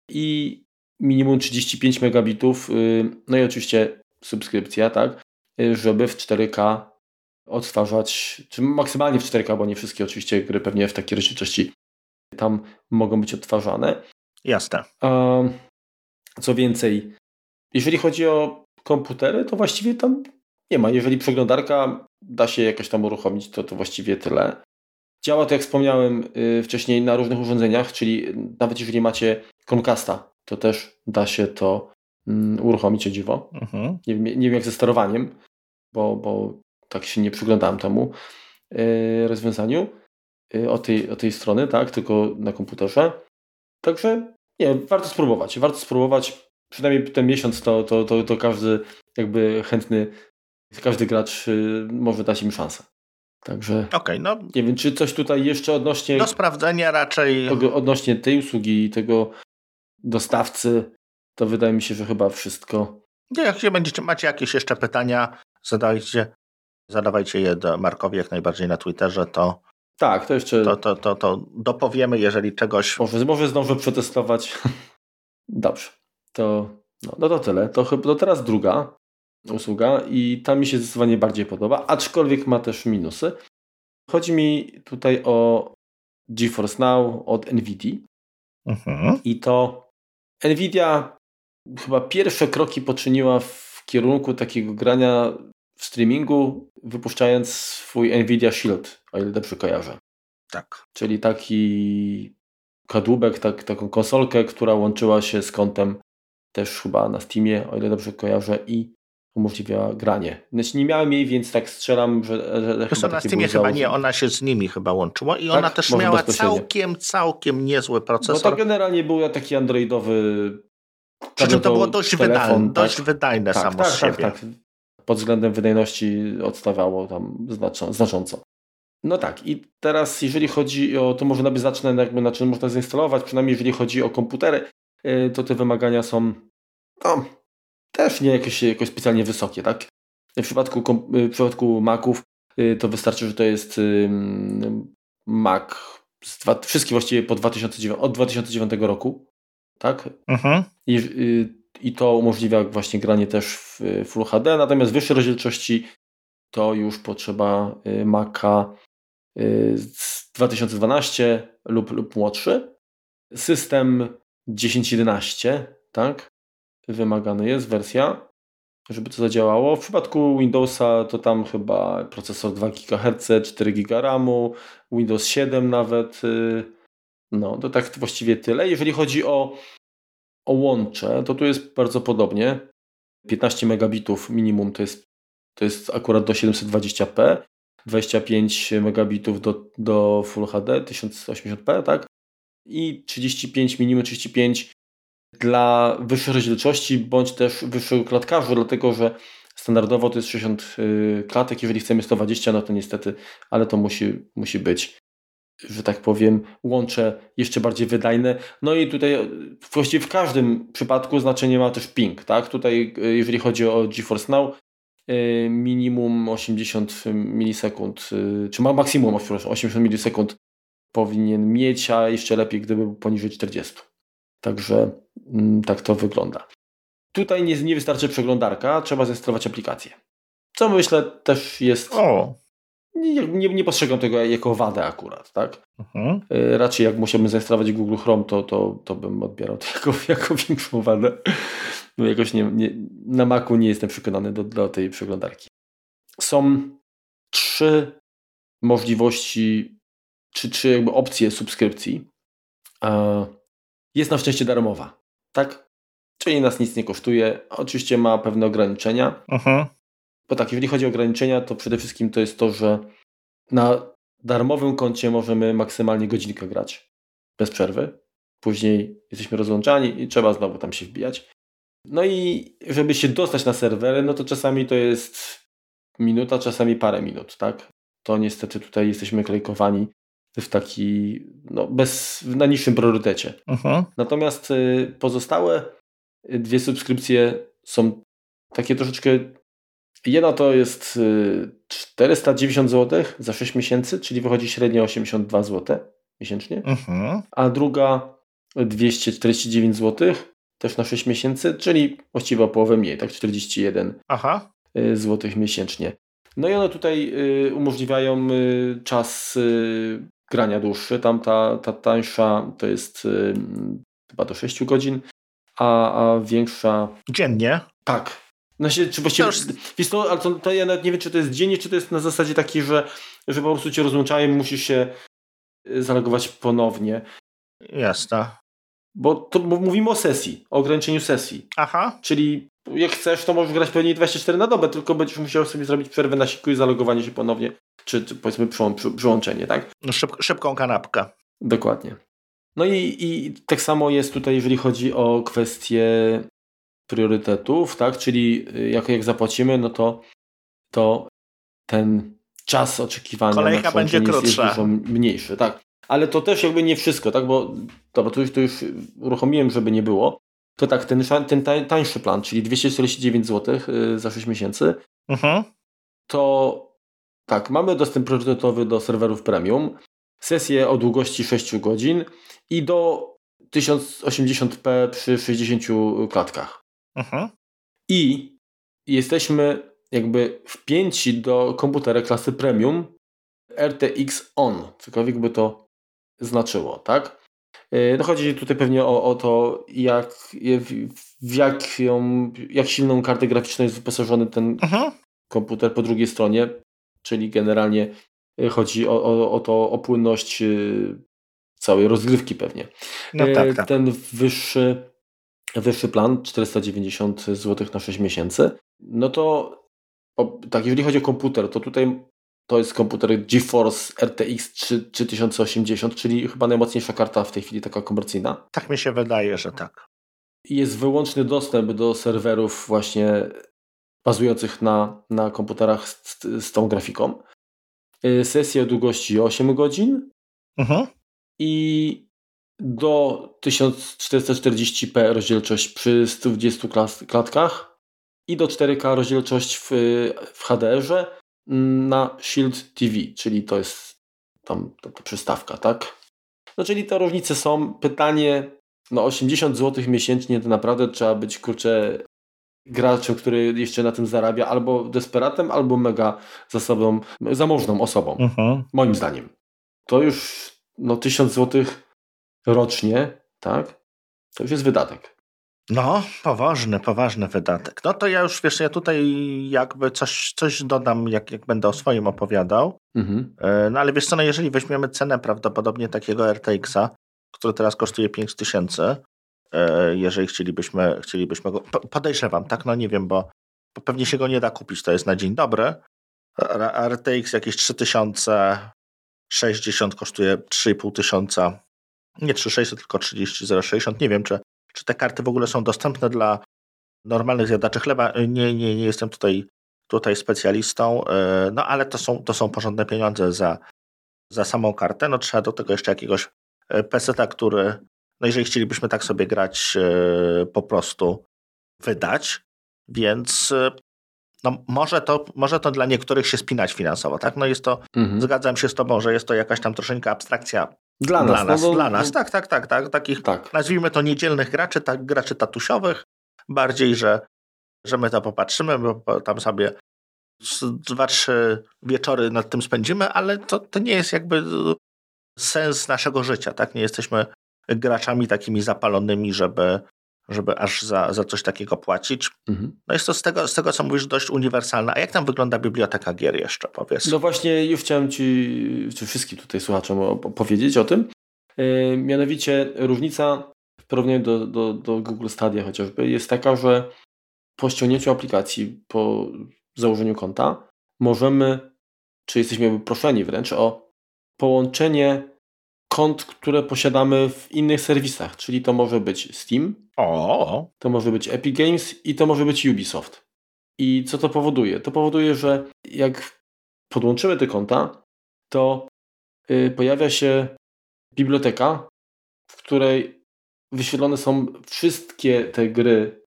i minimum 35 megabitów, y, no i oczywiście subskrypcja, tak, y, żeby w 4K odtwarzać, czy maksymalnie w 4K, bo nie wszystkie oczywiście gry pewnie w takiej rozdzielczości tam mogą być odtwarzane. Jasne. Co więcej, jeżeli chodzi o komputery, to właściwie tam nie ma. Jeżeli przeglądarka da się jakoś tam uruchomić, to to właściwie tyle. Działa to, jak wspomniałem y, wcześniej, na różnych urządzeniach, czyli nawet jeżeli macie Chromecasta, to też da się to mm, uruchomić o dziwo. Mhm. Nie, wiem, nie wiem jak ze sterowaniem, bo, bo tak się nie przyglądałem temu y, rozwiązaniu y, o tej, o tej strony, tak, tylko na komputerze. Także nie, warto spróbować. Warto spróbować. Przynajmniej ten miesiąc to, to, to, to każdy jakby chętny, każdy gracz może dać im szansę. Także okay, no, nie wiem, czy coś tutaj jeszcze odnośnie. Do sprawdzenia raczej. Odnośnie tej usługi i tego dostawcy, to wydaje mi się, że chyba wszystko. Nie, jak się będziecie, macie jakieś jeszcze pytania, zadajcie, zadawajcie je do Markowi jak najbardziej na Twitterze, to. Tak, to jeszcze. To, to, to, to dopowiemy, jeżeli czegoś. Może, może zdążę przetestować. *laughs* Dobrze. To, no, no to tyle. To, to teraz druga usługa i ta mi się zdecydowanie bardziej podoba, aczkolwiek ma też minusy. Chodzi mi tutaj o GeForce Now od NVIDIA. Mhm. I to NVIDIA chyba pierwsze kroki poczyniła w kierunku takiego grania w streamingu, wypuszczając swój NVIDIA Shield, o ile dobrze kojarzę. Tak. Czyli taki kadłubek, tak, taką konsolkę, która łączyła się z kontem też chyba na Steamie, o ile dobrze kojarzę, i umożliwia granie. Znaczy nie miałem jej, więc tak strzelam, że... że chyba na Steamie chyba nie, ona się z nimi chyba łączyła i tak? ona też Może miała całkiem, całkiem niezły procesor. Bo to generalnie był taki androidowy... Przy czym to było dość, telefon, wydajne, tak? dość wydajne tak, samo tak, z tak, siebie. Tak, Pod względem wydajności odstawiało tam znacząco. No tak, i teraz jeżeli chodzi o, to może nawet zacznę jakby na czym można zainstalować, przynajmniej jeżeli chodzi o komputery, y, to te wymagania są no, też nie jakieś, jakoś specjalnie wysokie, tak? W przypadku, w przypadku Maców y, to wystarczy, że to jest Mac z dwa, wszystkie właściwie po 2009, od 2009 roku, tak? Mhm. I, y, I to umożliwia właśnie granie też w Full HD, natomiast wyższe rozdzielczości to już potrzeba y, Maca z 2012 lub, lub młodszy. System 1011, tak? wymagany jest wersja, żeby to zadziałało. W przypadku Windowsa to tam chyba procesor 2 GHz, 4 GB RAMu, Windows 7 nawet. Y, no, to tak właściwie tyle. Jeżeli chodzi o, o łącze, to tu jest bardzo podobnie. 15 megabitów minimum to jest, to jest akurat do 720p, 25 megabitów do, do Full HD 1080p, tak? I 35 minimum 35 dla wyższej rozdzielczości bądź też wyższego klatkarzu, dlatego że standardowo to jest 60 y, klatek, jeżeli chcemy 120, no to niestety, ale to musi, musi być, że tak powiem, łącze jeszcze bardziej wydajne. No i tutaj y, właściwie w każdym przypadku znaczenie ma też ping, tak? Tutaj y, jeżeli chodzi o GeForce Now, minimum 80 milisekund, czy ma maksimum 80 milisekund powinien mieć, a jeszcze lepiej gdyby był poniżej 40. Także mm, tak to wygląda. Tutaj nie, nie wystarczy przeglądarka, trzeba zainstalować aplikację. Co myślę też jest. O. Nie, nie, nie postrzegam tego jako wadę akurat, tak? Mhm. Y, raczej jak musiałbym zainstalować Google Chrome, to, to, to bym odbierał to *laughs* jako, jako większą wadę. No jakoś nie, nie, na Macu nie jestem przekonany do, do tej przeglądarki. Są trzy możliwości, czy trzy jakby opcje subskrypcji jest na szczęście darmowa. Tak? czyli nas nic nie kosztuje. Oczywiście ma pewne ograniczenia. Mhm. Bo tak, jeżeli chodzi o ograniczenia, to przede wszystkim to jest to, że na darmowym koncie możemy maksymalnie godzinkę grać bez przerwy. Później jesteśmy rozłączani i trzeba znowu tam się wbijać. No i żeby się dostać na serwery, no to czasami to jest minuta, czasami parę minut, tak? To niestety tutaj jesteśmy klejkowani w taki, no bez, na niższym priorytecie. Uh-huh. Natomiast y, pozostałe dwie subskrypcje są takie troszeczkę, jedna to jest 490 y, zł za 6 miesięcy, czyli wychodzi średnio 82 zł miesięcznie, uh-huh. a druga 249 zł też na 6 miesięcy, czyli właściwie o połowę mniej, tak 41 Aha. Y, zł miesięcznie. No i one tutaj umożliwiają czas grania dłuższy. Tam ta, ta tańsza to jest y, chyba do 6 godzin, a, a większa. Dziennie? Tak. No się, czy właściwie, to wiesz to, ale to, to, ja nawet nie wiem, czy to jest dziennie, czy to jest na zasadzie takiej, że, że po prostu cię rozłączają i musisz się y, zalogować ponownie. Jasne. Bo to bo mówimy o sesji, o ograniczeniu sesji. Aha. Czyli jak chcesz, to możesz grać pewnie 24 na dobę, tylko będziesz musiał sobie zrobić przerwę na siku i zalogowanie się ponownie czy, czy powiedzmy przyłą, przy, przyłączenie, tak? No szyb, szybką kanapkę. Dokładnie. No i, i tak samo jest tutaj, jeżeli chodzi o kwestie priorytetów, tak? Czyli y, jak, jak zapłacimy, no to, to ten czas oczekiwania Kolejka na będzie jest, krótsza. jest dużo mniejszy, tak. Ale to też jakby nie wszystko, tak? Bo dobra, to już, to już uruchomiłem, żeby nie było. To tak, ten, ten tańszy plan, czyli 249 zł y, za 6 miesięcy, mhm. to tak, mamy dostęp priorytetowy do serwerów premium, sesję o długości 6 godzin i do 1080p przy 60 klatkach. Mhm. I jesteśmy jakby wpięci do komputera klasy premium RTX On, cokolwiek by to znaczyło, tak? E, no chodzi tutaj pewnie o, o to, jak, w, w jak, ją, jak silną kartę graficzną jest wyposażony ten mhm. komputer po drugiej stronie czyli generalnie y, chodzi o, o, o to, o płynność y, całej rozgrywki pewnie. No tak, tak. Ten wyższy, wyższy plan, 490 zł na 6 miesięcy, no to o, tak, jeżeli chodzi o komputer, to tutaj to jest komputer GeForce RTX 3, 3080, czyli chyba najmocniejsza karta w tej chwili, taka komercyjna. Tak mi się wydaje, że tak. Jest wyłączny dostęp do serwerów właśnie bazujących na, na komputerach z, z tą grafiką. Y, sesja o długości 8 godzin mhm. i do 1440p rozdzielczość przy 120 klatkach i do 4K rozdzielczość w, w HDR-ze mm, na Shield TV, czyli to jest tam ta, ta przystawka, tak? No czyli te różnice są. Pytanie, no 80 zł miesięcznie to naprawdę trzeba być, kurczę, graczem, który jeszcze na tym zarabia, albo desperatem, albo mega zasobą, zamożną osobą. Mhm. Moim zdaniem. To już no, 1000 zł rocznie, tak? To już jest wydatek. No, poważny, poważny wydatek. No to ja już, wiesz, ja tutaj jakby coś, coś dodam, jak, jak będę o swoim opowiadał. Mhm. E, no ale wiesz co, no jeżeli weźmiemy cenę prawdopodobnie takiego RTX-a, który teraz kosztuje 5000, E, jeżeli chcielibyśmy, chcielibyśmy go. Podejrzewam, tak? No nie wiem, bo, bo pewnie się go nie da kupić, to jest na dzień dobry. RTX jakieś 3060 kosztuje 3500, nie 3600, tylko 30060. Nie wiem, czy, czy te karty w ogóle są dostępne dla normalnych zjadaczy chleba. Nie, nie, nie jestem tutaj, tutaj specjalistą, e, no ale to są, to są porządne pieniądze za, za samą kartę. No trzeba do tego jeszcze jakiegoś e, PC-a, który, no jeżeli chcielibyśmy tak sobie grać, e, po prostu wydać, więc e, no może, to, może to dla niektórych się spinać finansowo, tak? No jest to, mhm. zgadzam się z tobą, że jest to jakaś tam troszeczkę abstrakcja dla nas. Dla nas, no, dla nas. tak, tak, tak, tak. Takich, tak. nazwijmy to niedzielnych graczy, tak, graczy tatusiowych, bardziej, że, że my to popatrzymy, bo tam sobie dwa, trzy wieczory nad tym spędzimy, ale to, to nie jest jakby sens naszego życia, tak? Nie jesteśmy graczami takimi zapalonymi, żeby, żeby aż za, za coś takiego płacić. Mhm. No jest to z tego, z tego, co mówisz, dość uniwersalne. A jak tam wygląda biblioteka gier jeszcze, powiedz? No właśnie już chciałem Ci, czy wszystkim tutaj słuchaczom opowiedzieć o tym. Yy, mianowicie różnica w porównaniu do, do, do Google Stadia chociażby, jest taka, że po ściągnięciu aplikacji, po założeniu konta, możemy, czy jesteśmy proszeni wręcz o połączenie kont, które posiadamy w innych serwisach, czyli to może być Steam, o. to może być Epic Games i to może być Ubisoft. I co to powoduje? To powoduje, że jak podłączymy te konta, to yy, pojawia się biblioteka, w której wyświetlone są wszystkie te gry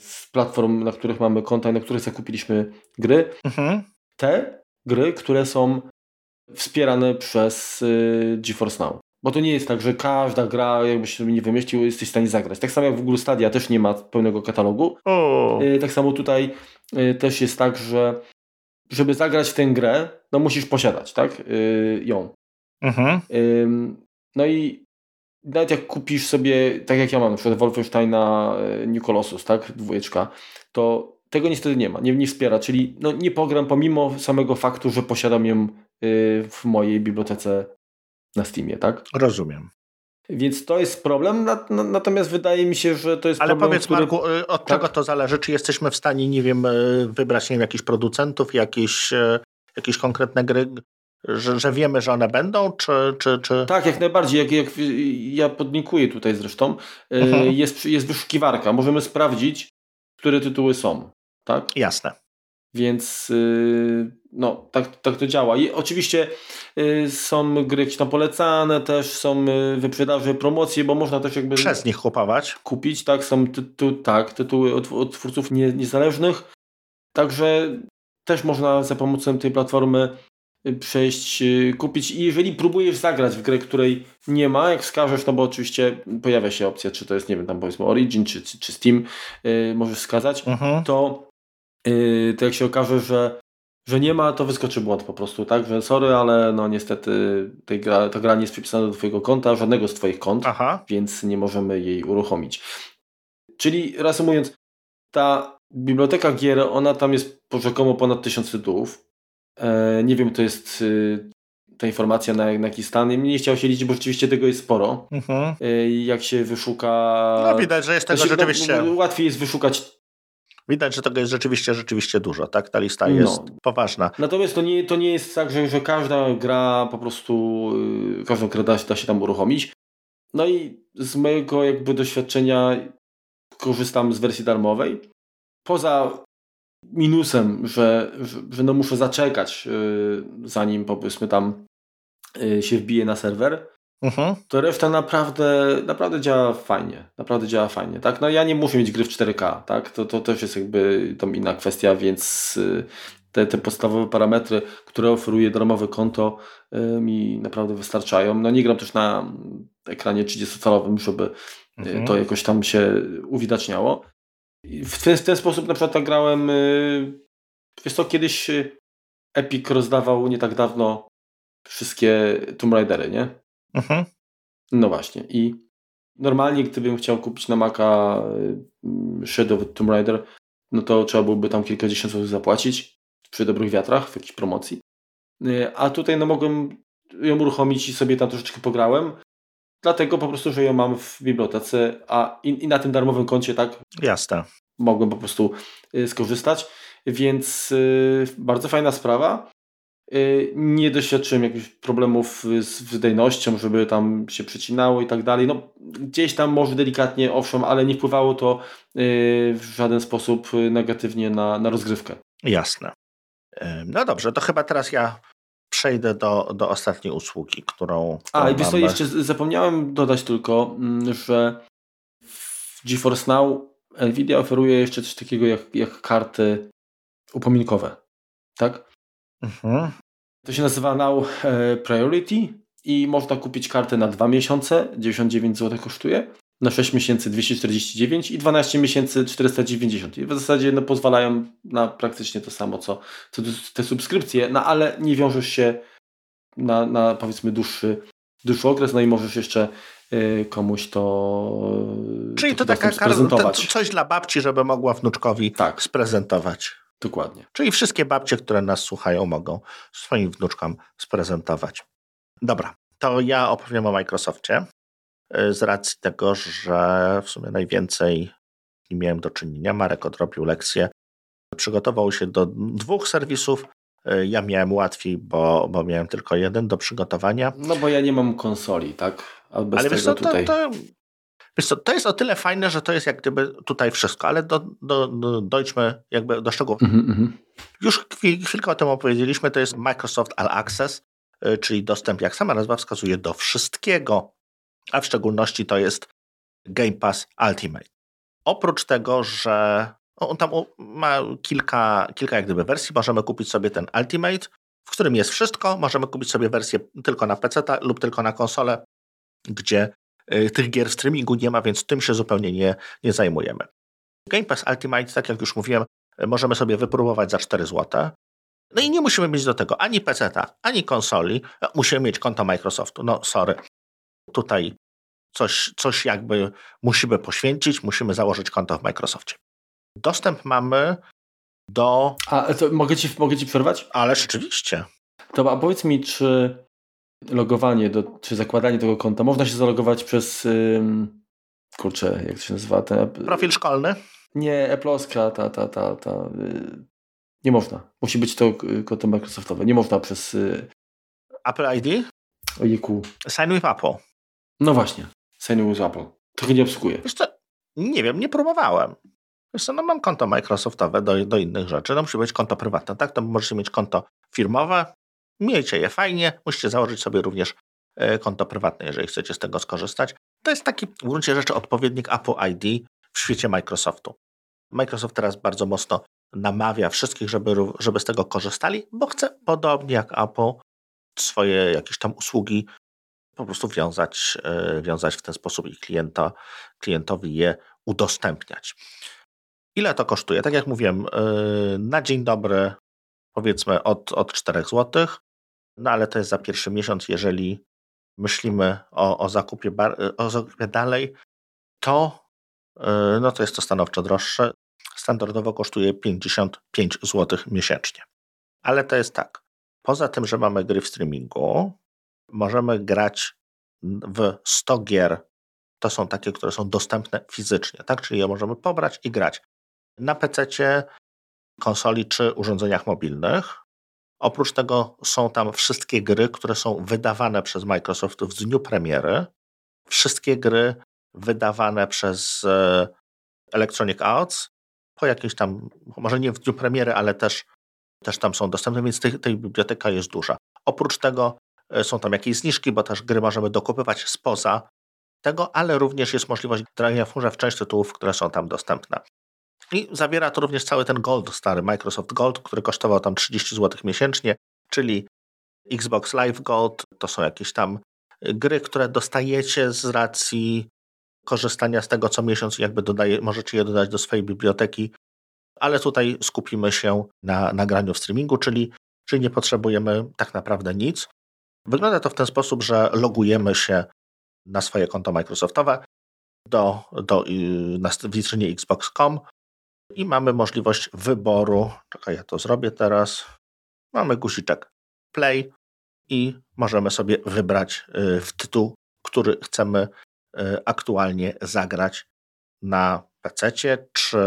z platform, na których mamy konta i na których zakupiliśmy gry. Mhm. Te gry, które są wspierane przez y, GeForce Now. Bo to nie jest tak, że każda gra, jakbyś sobie nie wymyślił, jesteś w stanie zagrać. Tak samo jak w Google Stadia też nie ma pełnego katalogu. O. Y, tak samo tutaj y, też jest tak, że żeby zagrać w tę grę, no musisz posiadać, tak? Ją. Mhm. No i nawet jak kupisz sobie, tak jak ja mam, na przykład Wolfensteina New Colossus, tak? Dwójeczka, to tego niestety nie ma, nie, nie wspiera, czyli no, nie pogram pomimo samego faktu, że posiadam ją w mojej bibliotece na Steamie, tak? Rozumiem. Więc to jest problem, natomiast wydaje mi się, że to jest Ale problem. Ale powiedz, który... Marku, y, od tak? czego to zależy? Czy jesteśmy w stanie, nie wiem, y, wybrać nie wiem, jakichś producentów, jakieś, y, jakieś konkretne gry, że, że wiemy, że one będą, czy, czy, czy... Tak, jak najbardziej. Jak, jak ja podnikuję tutaj zresztą, mhm. jest, jest wyszukiwarka. Możemy sprawdzić, które tytuły są. Tak? Jasne. Więc y, no, tak, tak to działa. I oczywiście y, są gry jakieś tam polecane, też są y, wyprzedaże, promocje, bo można też jakby... Przez nich kupować. Kupić, tak, są tytu, tak, tytuły od, od twórców nie, niezależnych. Także też można za pomocą tej platformy przejść, kupić i jeżeli próbujesz zagrać w grę, której nie ma, jak wskażesz, no bo oczywiście pojawia się opcja, czy to jest, nie wiem, tam powiedzmy Origin, czy, czy, czy Steam, yy, możesz wskazać, mhm. to yy, to jak się okaże, że, że nie ma, to wyskoczy błąd po prostu, tak? Że sorry, ale no niestety tej gra, ta gra nie jest przypisana do Twojego konta, żadnego z Twoich kont, Aha. więc nie możemy jej uruchomić. Czyli reasumując, ta biblioteka gier, ona tam jest rzekomo ponad tysiąc tytułów. E, nie wiem, to jest y, ta informacja na, na jaki stan. Nie chciał się liczyć, bo rzeczywiście tego jest sporo. Mhm. E, jak się wyszuka... No widać, że jest tego znaczy, rzeczywiście... No, łatwiej jest wyszukać Widać, że tego jest rzeczywiście, rzeczywiście dużo, tak? Ta lista jest no. poważna. Natomiast to nie, to nie jest tak, że, że każda gra po prostu, yy, każdą grę da, da się tam uruchomić. No i z mojego jakby doświadczenia korzystam z wersji darmowej. Poza minusem, że, że, że no muszę zaczekać, yy, zanim powiedzmy tam yy, się wbije na serwer, Mhm. To reszta naprawdę, naprawdę działa fajnie. Naprawdę działa fajnie. Tak? No ja nie muszę mieć gry w 4K, tak? To, to też jest jakby tam inna kwestia, więc y, te, te podstawowe parametry, które oferuje darmowe konto y, mi naprawdę wystarczają. No nie gram też na ekranie 30-calowym, żeby y, mhm. to jakoś tam się uwidaczniało. W ten, w ten sposób na przykład tak grałem, wiesz co, kiedyś Epic rozdawał nie tak dawno wszystkie Tomb Raidery, nie? Mhm. No właśnie. I normalnie, gdybym chciał kupić na Maca y, Shadow Tomb Raider, no to trzeba byłoby tam kilkadziesiąt złotych zapłacić przy dobrych wiatrach, w jakiejś promocji. Y, a tutaj no mogłem ją uruchomić i sobie tam troszeczkę pograłem. Dlatego po prostu, że ją mam w bibliotece, a i, i na tym darmowym koncie tak. Jasne. Mogłem po prostu y, skorzystać. Więc yy, bardzo fajna sprawa. Y, nie doświadczyłem jakichś problemów z wydajnością, żeby tam się przecinało i tak dalej. No, gdzieś tam może delikatnie, owszem, ale nie wpływało to y, w żaden sposób negatywnie na, na rozgrywkę. Jasne. No dobrze, to chyba teraz ja przejdę do, do ostatniej usługi, którą. którą A, i wiesz jeszcze zapomniałem dodać tylko, mm, że w GeForce Now Nvidia oferuje jeszcze coś takiego jak, jak karty upominkowe. Tak? Mhm. To się nazywa Now e, Priority i można kupić kartę na 2 miesiące, 99 zł kosztuje, na 6 miesięcy 249 i 12 miesięcy 490. I w zasadzie no, pozwalają na praktycznie to samo, co, co te subskrypcje, no ale nie wiążesz się na, na powiedzmy dłuższy, dłuższy okres, no i możesz jeszcze y, komuś to Czyli to taka karta, coś dla babci, żeby mogła wnuczkowi tak. sprezentować. Dokładnie. Czyli wszystkie babcie, które nas słuchają, mogą swoim wnuczkom sprezentować. Dobra, to ja opowiem o Microsoftie. z racji tego, że w sumie najwięcej nie miałem do czynienia. Marek odrobił lekcję, przygotował się do dwóch serwisów. Ja miałem łatwiej, bo, bo miałem tylko jeden do przygotowania. No bo ja nie mam konsoli, tak? Ale wiesz co, tutaj... to, to, wiesz co, to jest o tyle fajne, że to jest jak gdyby tutaj wszystko, ale do, do, do, dojdźmy jakby do szczegółów. Mm -hmm. Już chwilkę o tym opowiedzieliśmy, to jest Microsoft All Access, y, czyli dostęp, jak sama nazwa wskazuje, do wszystkiego, a w szczególności to jest Game Pass Ultimate. Oprócz tego, że on tam ma kilka, kilka jak gdyby wersji, możemy kupić sobie ten Ultimate, w którym jest wszystko, możemy kupić sobie wersję tylko na PC lub tylko na konsolę, gdzie tych gier w streamingu nie ma, więc tym się zupełnie nie, nie zajmujemy. Game Pass Ultimate, tak jak już mówiłem, możemy sobie wypróbować za 4 zł. No i nie musimy mieć do tego ani PC, ani konsoli. Musimy mieć konto Microsoftu. No, sorry. Tutaj coś, coś jakby musimy poświęcić, musimy założyć konto w Microsoftie. Dostęp mamy do. A to mogę ci, mogę ci przerwać? Ale rzeczywiście. To a powiedz mi, czy logowanie, do, czy zakładanie tego konta, można się zalogować przez. Ym, kurczę, jak to się nazywa? Ten, Profil szkolny? Nie, Apple'owska, ta, ta, ta, ta. Yy, nie można. Musi być to y, konto Microsoftowe. Nie można przez. Yy... Apple ID? Ojejku. Sign with Apple. No właśnie. Sign with Apple. Trochę nie obsługuje. Wiesz co, nie wiem, nie próbowałem. Wiesz co, no mam konto Microsoftowe do, do innych rzeczy. No musi być konto prywatne, tak? To możecie mieć konto firmowe. Miejcie je fajnie. Musicie założyć sobie również e, konto prywatne, jeżeli chcecie z tego skorzystać. To jest taki w gruncie rzeczy odpowiednik Apple ID w świecie Microsoftu. Microsoft teraz bardzo mocno namawia wszystkich, żeby, żeby z tego korzystali, bo chce podobnie jak Apple swoje jakieś tam usługi po prostu wiązać, e, wiązać w ten sposób i klienta, klientowi je udostępniać. Ile to kosztuje? Tak jak mówiłem, e, na dzień dobry powiedzmy od, od 4 zł, no ale to jest za pierwszy miesiąc, jeżeli myślimy o, o, zakupie, o zakupie dalej, to, e, no to jest to stanowczo droższe. Standardowo kosztuje 55 zł miesięcznie. Ale to jest tak. Poza tym, że mamy gry w streamingu, możemy grać w 100 gier. To są takie, które są dostępne fizycznie, tak? Czyli je możemy pobrać i grać na PC, konsoli czy urządzeniach mobilnych. Oprócz tego są tam wszystkie gry, które są wydawane przez Microsoft w dniu premiery. Wszystkie gry wydawane przez e, Electronic Arts po jakiejś tam, może nie w dniu premiery, ale też, też tam są dostępne, więc tej, tej biblioteka jest duża. Oprócz tego e, są tam jakieś zniżki, bo też gry możemy dokupywać spoza tego, ale również jest możliwość grania w część tytułów, które są tam dostępne. I zawiera to również cały ten Gold stary, Microsoft Gold, który kosztował tam 30 zł miesięcznie, czyli Xbox Live Gold, to są jakieś tam gry, które dostajecie z racji korzystania z tego co miesiąc, jakby dodaje, możecie je dodać do swojej biblioteki, ale tutaj skupimy się na nagraniu w streamingu, czyli, czyli nie potrzebujemy tak naprawdę nic. Wygląda to w ten sposób, że logujemy się na swoje konto Microsoftowe do, do, na witrynie xbox.com i mamy możliwość wyboru. Czekaj, ja to zrobię teraz. Mamy guziczek play i możemy sobie wybrać y, w tytuł, który chcemy y, aktualnie zagrać na PC, czy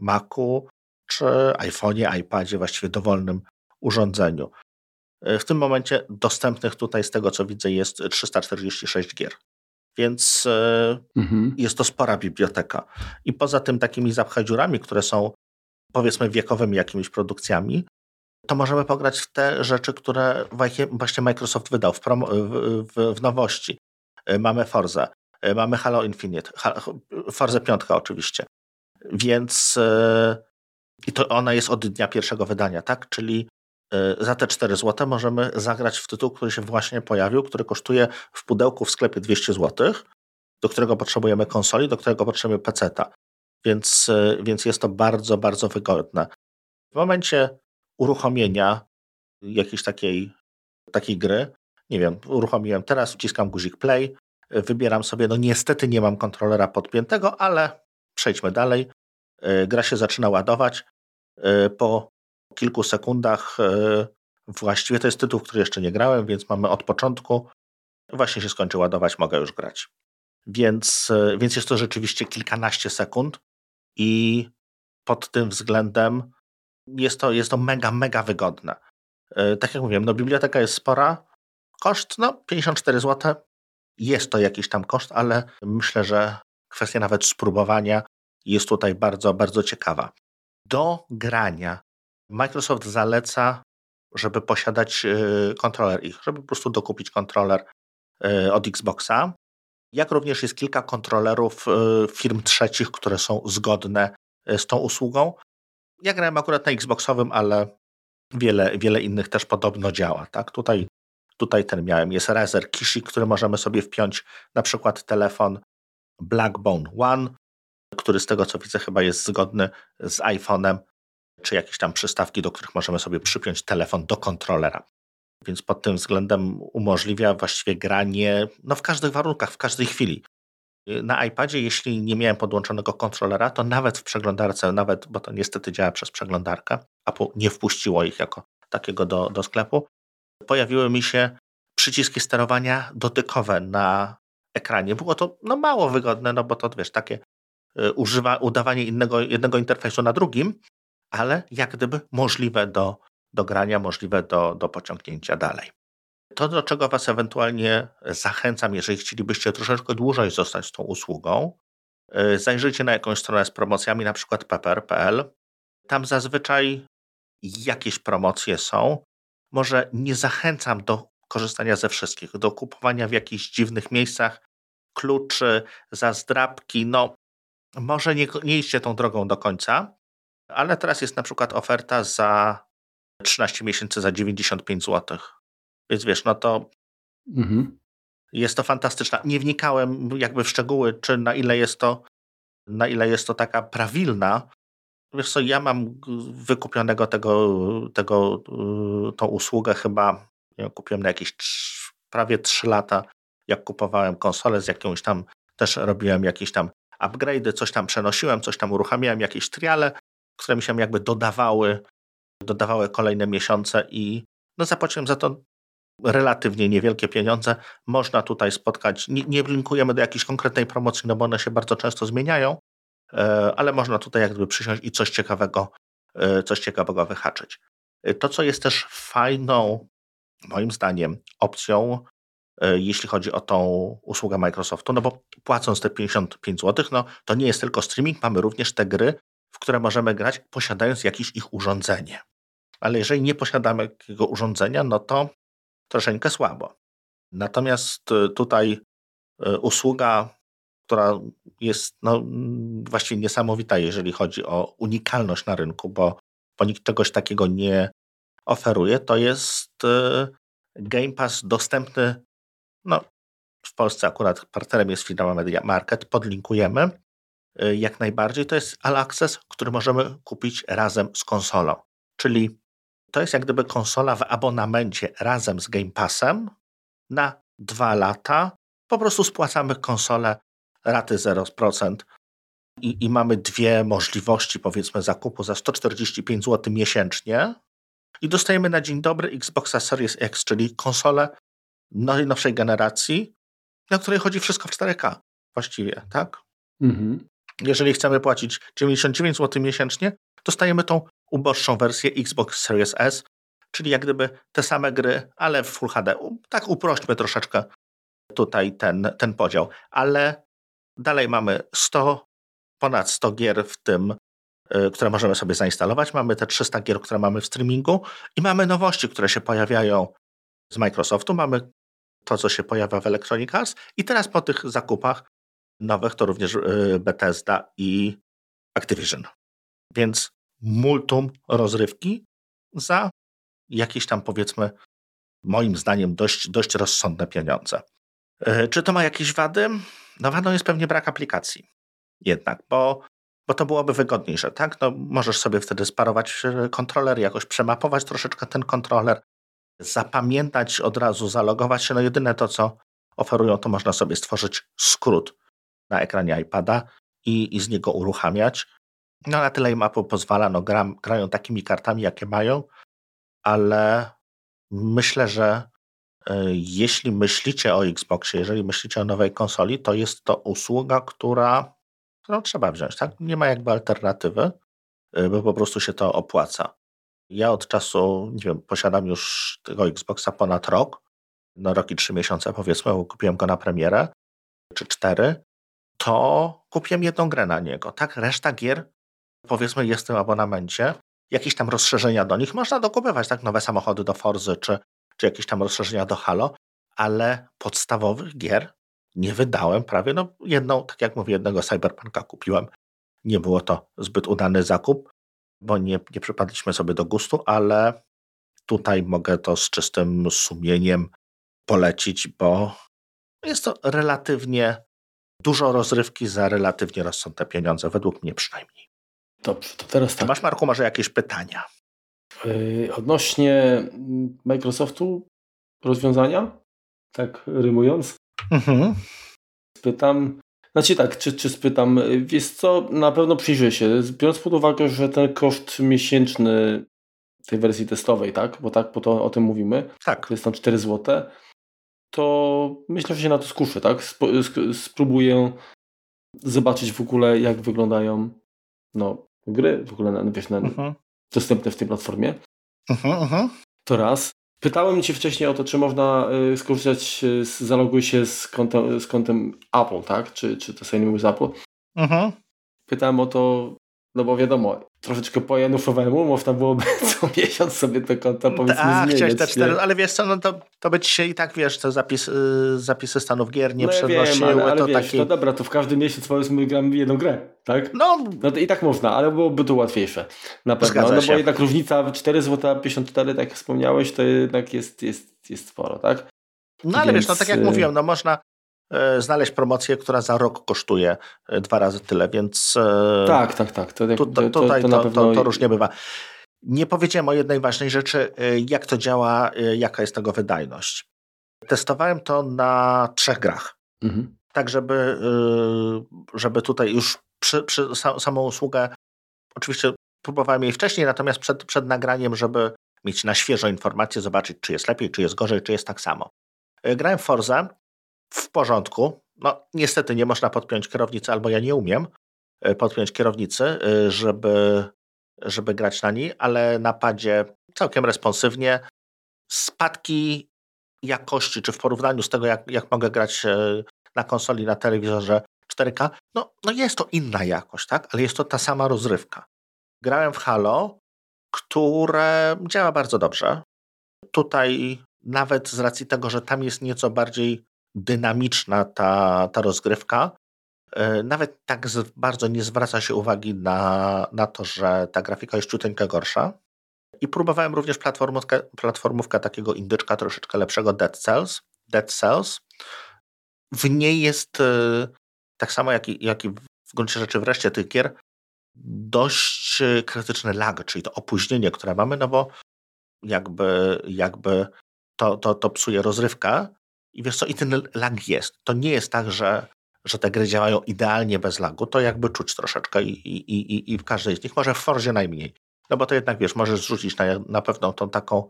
Macu, czy iPhone'ie, iPadzie, właściwie dowolnym urządzeniu. Y, w tym momencie dostępnych tutaj, z tego co widzę, jest 346 gier więc e, mhm. jest to spora biblioteka. I poza tym takimi zapchadziurami, które są powiedzmy wiekowymi jakimiś produkcjami, to możemy pograć w te rzeczy, które właśnie Microsoft wydał w, promo, w, w, w nowości. E, mamy Forza, e, mamy Halo Infinite, Forza 5 oczywiście. Więc i to ona jest od dnia pierwszego wydania, tak? Czyli za te 4 zł możemy zagrać w tytuł, który się właśnie pojawił, który kosztuje w pudełku w sklepie 200 zł, do którego potrzebujemy konsoli, do którego potrzebujemy PC-ta. Więc, y, więc jest to bardzo, bardzo wygodne. W momencie uruchomienia jakiejś takiej, takiej gry, nie wiem, uruchomiłem teraz, wciskam guzik play, wybieram sobie, no niestety nie mam kontrolera podpiętego, ale przejdźmy dalej. Y, gra się zaczyna ładować. Po kilku sekundach e, właściwie to jest tytuł, który jeszcze nie grałem, więc mamy od początku. Właśnie się skończy ładować, mogę już grać. Więc, więc jest to rzeczywiście kilkanaście sekund i pod tym względem jest to, jest to mega, mega wygodne. E, tak jak mówiłem, no biblioteka jest spora, koszt no 54 zł, jest to jakiś tam koszt, ale myślę, że kwestia nawet spróbowania jest tutaj bardzo, bardzo ciekawa. Do grania Microsoft zaleca, żeby posiadać e, kontroler ich, żeby po prostu dokupić kontroler e, od Xboxa. Jak również jest kilka kontrolerów firm trzecich, które są zgodne z tą usługą. Ja grałem akurat na Xboxowym, ale wiele, wiele innych też podobno działa. Tak? Tutaj, tutaj ten miałem. Jest Razer Kishi, który możemy sobie wpiąć na przykład telefon Blackbone One, który z tego co widzę chyba jest zgodny z iPhone'em, czy jakieś tam przystawki, do których możemy sobie przypiąć telefon do kontrolera. Więc pod tym względem umożliwia właściwie granie no, w każdych warunkach, w każdej chwili. Na iPadzie, jeśli nie miałem podłączonego kontrolera, to nawet w przeglądarce, nawet, bo to niestety działa przez przeglądarkę, Apple nie wpuściło ich jako takiego do, do sklepu, pojawiły mi się przyciski sterowania dotykowe na ekranie. Było to no, mało wygodne, no bo to wiesz, takie y, używa, udawanie innego, jednego interfejsu na drugim, ale jak gdyby możliwe do, do grania, możliwe do, do pociągnięcia dalej. To, do czego Was ewentualnie zachęcam, jeżeli chcielibyście troszeczkę dłużej zostać z tą usługą, y, zajrzyjcie na jakąś stronę z promocjami, na przykład pepper.pl. Tam zazwyczaj jakieś promocje są. Może nie zachęcam do korzystania ze wszystkich, do kupowania w jakichś dziwnych miejscach kluczy, za zdrabki. No, może nie, nie tą drogą do końca, ale teraz jest na przykład oferta za 13 miesięcy za 95 zł. Więc wiesz, no to mhm. jest to fantastyczne. Nie wnikałem jakby w szczegóły, czy na ile jest to, na ile jest to taka prawilna. Wiesz co, ja mam wykupionego tego, tego y, tą usługę chyba, ja kupiłem na jakieś prawie 3 lata, jak kupowałem konsolę z jakąś tam, też robiłem jakieś tam upgrade'y, coś tam przenosiłem, coś tam uruchamiałem, jakieś triale, które mi się jakby dodawały, dodawały kolejne miesiące i no zapłaciłem za to relatywnie niewielkie pieniądze. Można tutaj spotkać, nie, nie linkujemy do jakiejś konkretnej promocji, no bo one się bardzo często zmieniają, e, ale można tutaj jakby przysiąść i coś ciekawego, e, coś ciekawego wyhaczyć. E, to, co jest też fajną, moim zdaniem, opcją, jeśli chodzi o tą usługę Microsoftu, no bo płacąc te 55 zł, no to nie jest tylko streaming, mamy również te gry, w które możemy grać, posiadając jakieś ich urządzenie. Ale jeżeli nie posiadamy takiego urządzenia, no to troszeczkę słabo. Natomiast y, tutaj y, usługa, która jest no, właściwie niesamowita, jeżeli chodzi o unikalność na rynku, bo, bo nikt czegoś takiego nie oferuje, to jest y, Game Pass dostępny, no w Polsce akurat partnerem jest firma Media Market, podlinkujemy jak najbardziej. To jest All Access, który możemy kupić razem z konsolą. Czyli to jest jak gdyby konsola w abonamencie razem z Game Passem na dwa lata. Po prostu spłacamy konsolę raty 0% i, i mamy dwie możliwości, powiedzmy, zakupu za 145 zł miesięcznie. I dostajemy na dzień dobry Xboxa Series X, czyli konsolę najnowszej generacji, na której chodzi wszystko w 4K właściwie, tak? Mhm. Jeżeli chcemy płacić 99 zł miesięcznie, dostajemy tą uboższą wersję Xbox Series S, czyli jak gdyby te same gry, ale w Full HD. Tak uprośćmy troszeczkę tutaj ten, ten podział, ale dalej mamy 100, ponad 100 gier w tym, y, które możemy sobie zainstalować. Mamy te 300 gier, które mamy w streamingu i mamy nowości, które się pojawiają z Microsoftu. Mamy to, co się pojawia w Electronic Arts i teraz po tych zakupach nowych to również y, Bethesda i Activision. Więc multum rozrywki za jakieś tam powiedzmy, moim zdaniem, dość, dość rozsądne pieniądze. E, czy to ma jakieś wady? No wadą jest pewnie brak aplikacji. Jednak, bo, bo to byłoby wygodniejsze, tak? No, możesz sobie wtedy sparować e, kontroler, jakoś przemapować troszeczkę ten kontroler, zapamiętać od razu, zalogować się. No jedyne to, co oferują, to można sobie stworzyć skrót na ekranie iPada i, i z niego uruchamiać. No na tyle im Apple pozwala, no gram, grają takimi kartami, jakie mają, ale myślę, że E, jeśli myślicie o Xboxie, jeżeli myślicie o nowej konsoli, to jest to usługa, która, którą trzeba wziąć. Tak? Nie ma jakby alternatywy, e, bo po prostu się to opłaca. Ja od czasu, nie wiem, posiadam już tego Xboxa ponad rok, no rok i trzy miesiące powiedzmy, bo kupiłem go na premierę, czy cztery, to kupiłem jedną grę na niego. Tak, reszta gier, powiedzmy, jest w tym abonamencie. Jakieś tam rozszerzenia do nich można dokupywać, tak, nowe samochody do Forzy, czy czy jakieś tam rozszerzenia do Halo, ale podstawowych gier nie wydałem prawie. No jedną, tak jak mówię, jednego Cyberpunka kupiłem. Nie było to zbyt udany zakup, bo nie, nie przypadliśmy sobie do gustu, ale tutaj mogę to z czystym sumieniem polecić, bo jest to relatywnie dużo rozrywki za relatywnie rozsądne pieniądze, według mnie przynajmniej. Dobrze, to teraz tak. Masz, Marku, może jakieś pytania? Yy, odnośnie Microsoftu rozwiązania, tak rymując, mhm. spytam, znaczy tak, czy, czy spytam, wiesz co, na pewno przyjrzę się, biorąc pod uwagę, że ten koszt miesięczny tej wersji testowej, tak, bo tak po to o tym mówimy, tak. to jest tam 4 zł, to myślę, że się na to skuszę, tak, spróbuję zobaczyć w ogóle, jak wyglądają no, gry, w ogóle wiesz, na, mhm dostępne w tej platformie. Uh -huh, uh -huh. To raz. Pytałem Cię wcześniej o to, czy można y, skorzystać, y, zaloguj się z kontem, z kontem Apple, tak? Czy, czy to sobie z Apple. Uh -huh. Pytałem o to no bo wiadomo, troszeczkę po janufowemu można byłoby *laughs* co miesiąc sobie te konta powiedzmy A, zmieniać. chciałeś te cztery, ale wiesz co, no to, to by ci się i tak, wiesz, te zapis, y, zapisy stanów gier nie no przenosiły. ale, ale to wiesz, taki... no dobra, to w każdy miesiąc powiedzmy gramy jedną grę, tak? No. no to i tak można, ale byłoby to łatwiejsze. Na pewno, no bo jednak różnica 4 zł 54, tak jak wspomniałeś, to jednak jest, jest, jest sporo, tak? No ale Więc... wiesz, no tak jak mówiłem, no można znaleźć promocję, która za rok kosztuje e, dwa razy tyle, więc e, tak, tak, tak. To, to, to, tutaj to, pewno... to, różnie bywa. Nie powiedziałem o jednej ważnej rzeczy, jak to działa, jaka jest tego wydajność. Testowałem to na trzech grach. Mhm. Tak, żeby, żeby tutaj już przy, przy samą usługę, oczywiście próbowałem jej wcześniej, natomiast przed, przed nagraniem, żeby mieć na świeżo informacje, zobaczyć, czy jest lepiej, czy jest gorzej, czy jest tak samo. Grałem w Forza w porządku. No, niestety nie można podpiąć kierownicy, albo ja nie umiem e, podpiąć kierownicy, e, żeby, żeby grać na niej, ale na padzie całkiem responsywnie. Spadki jakości, czy w porównaniu z tego, jak, jak mogę grać e, na konsoli, na telewizorze 4K, no, no jest to inna jakość, tak? Ale jest to ta sama rozrywka. Grałem w Halo, które działa bardzo dobrze. Tutaj nawet z racji tego, że tam jest nieco bardziej dynamiczna ta, ta rozgrywka. E, nawet tak bardzo nie zwraca się uwagi na, na to, że ta grafika jest ciuteńka gorsza. I próbowałem również platformówkę, platformówkę takiego indyczka troszeczkę lepszego Dead Cells. Dead Cells. W niej jest e, tak samo jak i, jak i w gruncie rzeczy wreszcie tych gier dość e, krytyczny lag, czyli to opóźnienie, które mamy, no bo jakby, jakby to, to, to psuje rozrywkę, i wiesz co, i ten lag jest. To nie jest tak, że, że te gry działają idealnie bez lagu, to jakby czuć troszeczkę i, i, i, i w każdej z nich, może w Forzie najmniej. No bo to jednak, wiesz, możesz zrzucić na, na pewno tą taką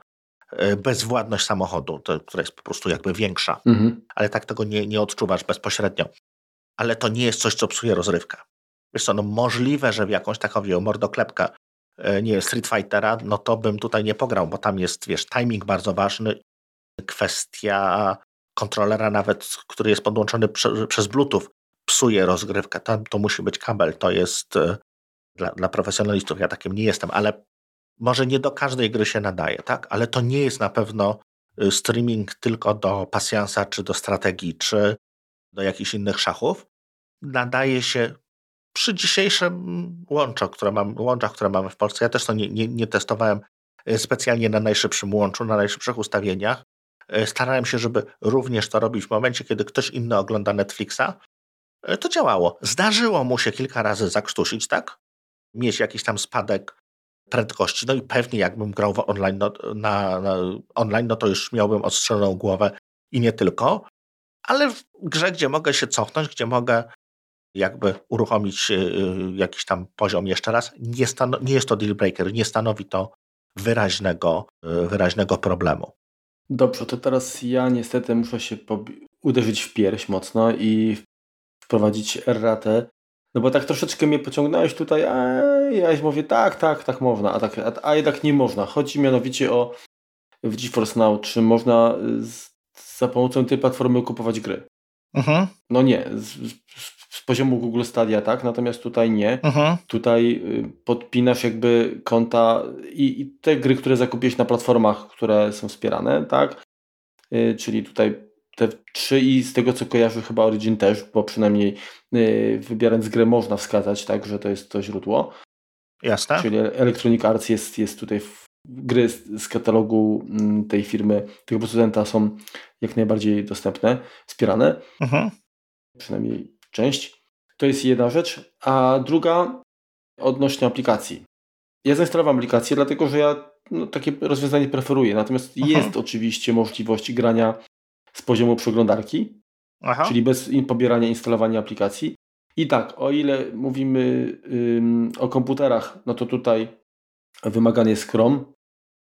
e, bezwładność samochodu, to, która jest po prostu jakby większa, mhm. ale tak tego nie, nie odczuwasz bezpośrednio. Ale to nie jest coś, co psuje rozrywkę. Wiesz co, no możliwe, że w jakąś taką wie, mordoklepkę, e, nie Street Fightera, no to bym tutaj nie pograł, bo tam jest, wiesz, timing bardzo ważny, kwestia kontrolera nawet, który jest podłączony prze, przez Bluetooth, psuje rozgrywkę. Tam to musi być kabel. To jest e, dla, dla profesjonalistów. Ja takim nie jestem, ale może nie do każdej gry się nadaje, tak? Ale to nie jest na pewno e, streaming tylko do pasjansa, czy do strategii, czy do jakichś innych szachów. Nadaje się przy dzisiejszym łączach, które, mam, łączach, które mamy w Polsce. Ja też to nie, nie, nie testowałem e, specjalnie na najszybszym łączu, na najszybszych ustawieniach, starałem się, żeby również to robić w momencie, kiedy ktoś inny ogląda Netflixa. E, to działało. Zdarzyło mu się kilka razy zakrztusić, tak? Mieć jakiś tam spadek prędkości. No i pewnie jakbym grał online, no, na, na, online, no to już miałbym ostrzeloną głowę i nie tylko. Ale w grze, gdzie mogę się cofnąć, gdzie mogę jakby uruchomić e, jakiś tam poziom jeszcze raz, nie, nie jest to deal breaker, nie stanowi to wyraźnego, wyraźnego problemu. Dobrze, to teraz ja niestety muszę się uderzyć w pierś mocno i wprowadzić erratę. No bo tak troszeczkę mnie pociągnąłeś tutaj, a ja mówię tak, tak, tak można, a, tak, a, a jednak nie można. Chodzi mianowicie o w GeForce Now, czy można z, za pomocą tej platformy kupować gry. Mhm. No nie, z, z, poziomu Google Stadia tak, natomiast tutaj nie. Mhm. Tutaj y, podpinasz jakby konta i, i, te gry, które zakupiłeś na platformach, które są wspierane, tak, y, czyli tutaj te trzy i z tego co kojarzę chyba Origin też, bo przynajmniej yy, wybierając grę można wskazać, tak, że to jest to źródło. Jasne. Czyli Electronic Arts jest, jest tutaj w, gry z, z, katalogu mm, tej firmy, tego producenta są jak najbardziej dostępne, wspierane. Mhm. Przynajmniej część. To jest jedna rzecz. A druga odnośnie aplikacji. Ja zainstalowałem aplikację, dlatego że ja no, takie rozwiązanie preferuję. Natomiast mhm. jest oczywiście możliwość grania z poziomu przeglądarki, Aha. czyli bez pobierania instalowania aplikacji. I tak, o ile mówimy ym, o komputerach, no to tutaj wymagany jest Chrome.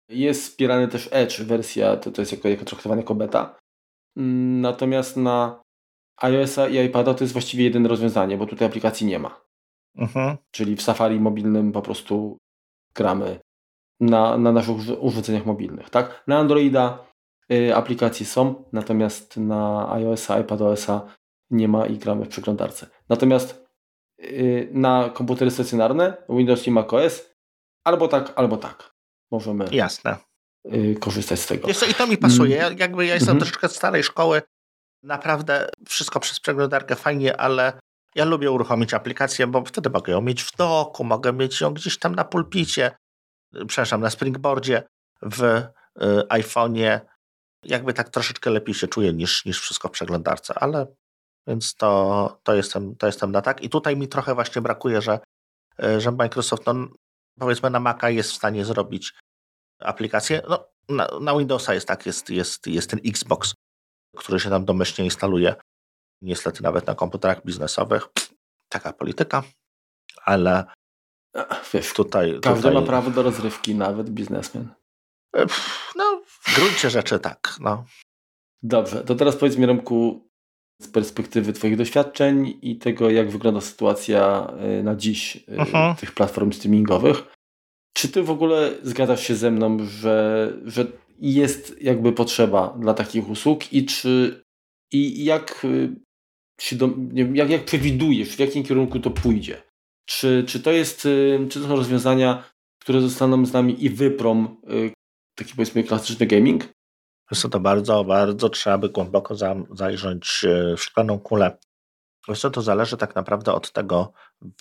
Jest wspierany też Edge, wersja, to, to jest jako, jako traktowane jako beta. Natomiast na iOS-a i iPada to jest właściwie jedyne rozwiązanie, bo tutaj aplikacji nie ma. Mhm. Czyli w Safari mobilnym po prostu gramy na, na naszych urządzeniach mobilnych. Tak? Na Androida Y, aplikacje są, natomiast na iOS-a, iPadOS-a nie ma i gramy w przeglądarce. Natomiast y, na komputery stacjonarne, Windows i macOS, albo tak, albo tak. Możemy Jasne. Y, korzystać z tego. I to mi pasuje. Mm. Jakby ja jestem mm -hmm. troszeczkę starej szkoły. Naprawdę wszystko przez przeglądarkę fajnie, ale ja lubię uruchomić aplikację, bo wtedy mogę ją mieć w doku, mogę mieć ją gdzieś tam na pulpicie, przepraszam, na springboardzie, w iPhone'ie, jakby tak troszeczkę lepiej się czuję niż, niż wszystko w przeglądarce, ale więc to, to, jestem, to jestem na tak. I tutaj mi trochę właśnie brakuje, że, e, że Microsoft, no, powiedzmy na Maca jest w stanie zrobić aplikację. No, na, na Windowsa jest tak, jest, jest, jest ten Xbox, który się tam domyślnie instaluje. Niestety nawet na komputerach biznesowych. Taka polityka, ale Wiesz, tutaj... Każdy tutaj... ma prawo do rozrywki, nawet biznesmen. No, w gruncie rzeczy tak. No. Dobrze, to teraz powiedz mi Remku z perspektywy Twoich doświadczeń i tego, jak wygląda sytuacja e, na dziś -huh. Mhm. tych platform streamingowych. Czy Ty w ogóle zgadzasz się ze mną, że, że jest jakby potrzeba dla takich usług i czy i jak się do, jak, jak przewidujesz, w jakim kierunku to pójdzie? Czy, czy to jest, czy to są rozwiązania, które zostaną z nami i wyprą taki powiedzmy klasyczny gaming? Wiesz to bardzo, bardzo trzeba by głęboko zajrzeć e, w szklaną kulę. Wiesz co, to zależy tak naprawdę od tego,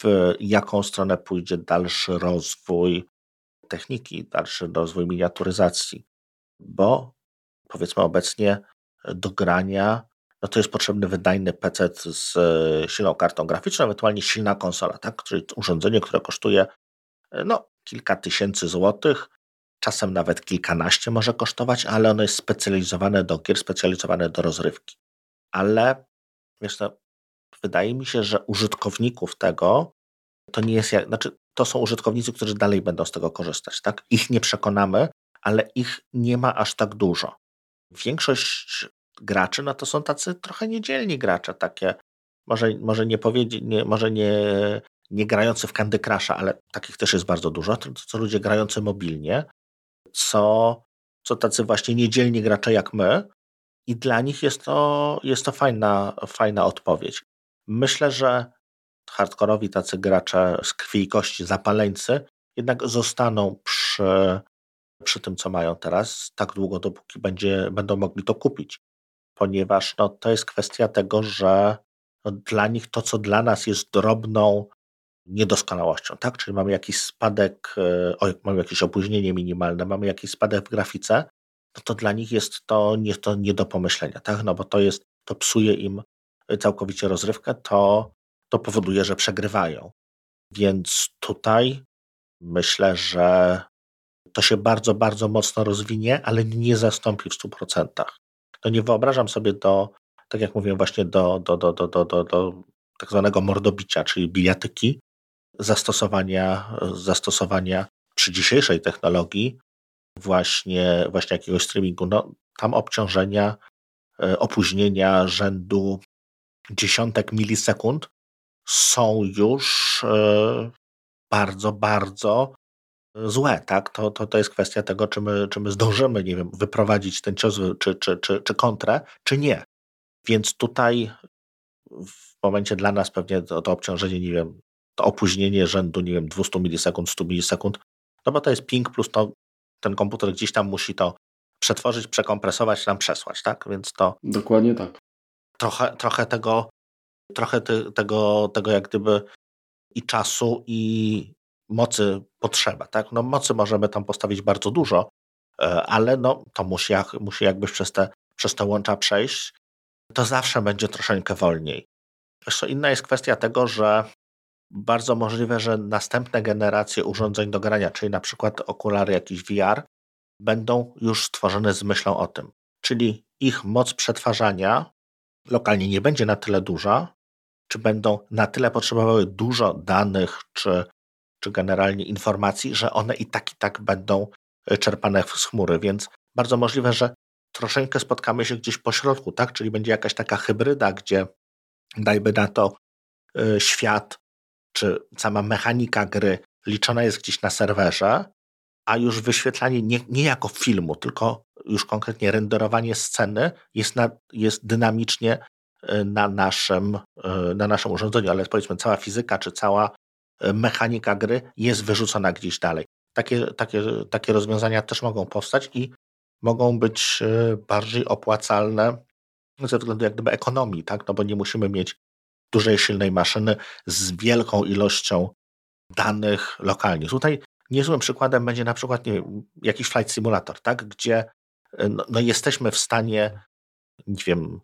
w jaką stronę pójdzie dalszy rozwój techniki, dalszy rozwój miniaturyzacji, bo powiedzmy obecnie do grania no to jest potrzebny wydajny PC z e, silną kartą graficzną, ewentualnie silna konsola, tak? czyli urządzenie, które kosztuje e, no, kilka tysięcy złotych, czasem nawet kilkanaście może kosztować, ale ono jest specjalizowane do gier, specjalizowane do rozrywki. Ale wiesz, no, wydaje mi się, że użytkowników tego to nie jest jak, znaczy to są użytkownicy, którzy dalej będą z tego korzystać, tak? Ich nie przekonamy, ale ich nie ma aż tak dużo. Większość graczy, no to są tacy trochę niedzielni gracze, takie może, może nie powiedzieć, nie, może nie, nie grający w Candy Crusha, ale takich też jest bardzo dużo, to, to ludzie grający mobilnie, co, co tacy właśnie niedzielni gracze jak my. I dla nich jest to, jest to fajna, fajna odpowiedź. Myślę, że hardkorowi tacy gracze z krwi i kości, zapaleńcy, jednak zostaną przy, przy tym, co mają teraz, tak długo, dopóki będzie, będą mogli to kupić. Ponieważ no, to jest kwestia tego, że no, dla nich to, co dla nas jest drobną niedoskonałością, tak? Czyli mamy jakiś spadek, e, mamy jakieś opóźnienie minimalne, mamy jakiś spadek w grafice, no to dla nich jest to nie, to nie do pomyślenia, tak? No bo to jest, to psuje im całkowicie rozrywkę, to, to powoduje, że przegrywają. Więc tutaj myślę, że to się bardzo, bardzo mocno rozwinie, ale nie zastąpi w 100%. To nie wyobrażam sobie do, tak jak mówiłem właśnie, do, do, do, do, do, do, do tak zwanego mordobicia, czyli bijatyki, zastosowania, zastosowania przy dzisiejszej technologii właśnie, właśnie jakiegoś streamingu. No, tam obciążenia, e, opóźnienia rzędu dziesiątek milisekund są już e, bardzo, bardzo złe, tak? To, to, to jest kwestia tego, czy my, czy my zdążymy, nie wiem, wyprowadzić ten cios, czy, czy, czy, czy kontrę, czy nie. Więc tutaj w momencie dla nas pewnie to, to obciążenie, nie wiem, to opóźnienie rzędu, nie wiem, 200 milisekund, 100 milisekund, no bo to jest ping plus to ten komputer gdzieś tam musi to przetworzyć, przekompresować, nam przesłać, tak? Więc to. Dokładnie tak. Trochę, trochę tego, trochę tego, tego jak gdyby i czasu, i mocy potrzeba, tak? No mocy możemy tam postawić bardzo dużo, e, ale no to musi, jak, musi jakby przez te, przez te łącza przejść, to zawsze będzie troszeczkę wolniej. Jeszcze inna jest kwestia tego, że bardzo możliwe, że następne generacje urządzeń do grania, czyli na przykład okulary jakiś VR, będą już stworzone z myślą o tym. Czyli ich moc przetwarzania lokalnie nie będzie na tyle duża, czy będą na tyle potrzebowały dużo danych, czy, czy generalnie informacji, że one i tak i tak będą e, czerpane z chmury. Więc bardzo możliwe, że troszeczkę spotkamy się gdzieś po środku, tak? Czyli będzie jakaś taka hybryda, gdzie dajmy na to e, świat czy sama mechanika gry liczona jest gdzieś na serwerze, a już wyświetlanie nie, nie jako filmu, tylko już konkretnie renderowanie sceny jest, na, jest dynamicznie e, na naszym, na naszym urządzeniu, ale powiedzmy cała fizyka czy cała mechanika gry jest wyrzucona gdzieś dalej. Takie, takie, takie rozwiązania też mogą powstać i mogą być bardziej opłacalne ze względu jak gdyby ekonomii, tak? no bo nie musimy mieć dużej, silnej maszyny z wielką ilością danych lokalnie. Tutaj niezłym przykładem będzie na przykład nie wiem, jakiś flight simulator, tak? gdzie e, no, no, jesteśmy w stanie, nie wiem,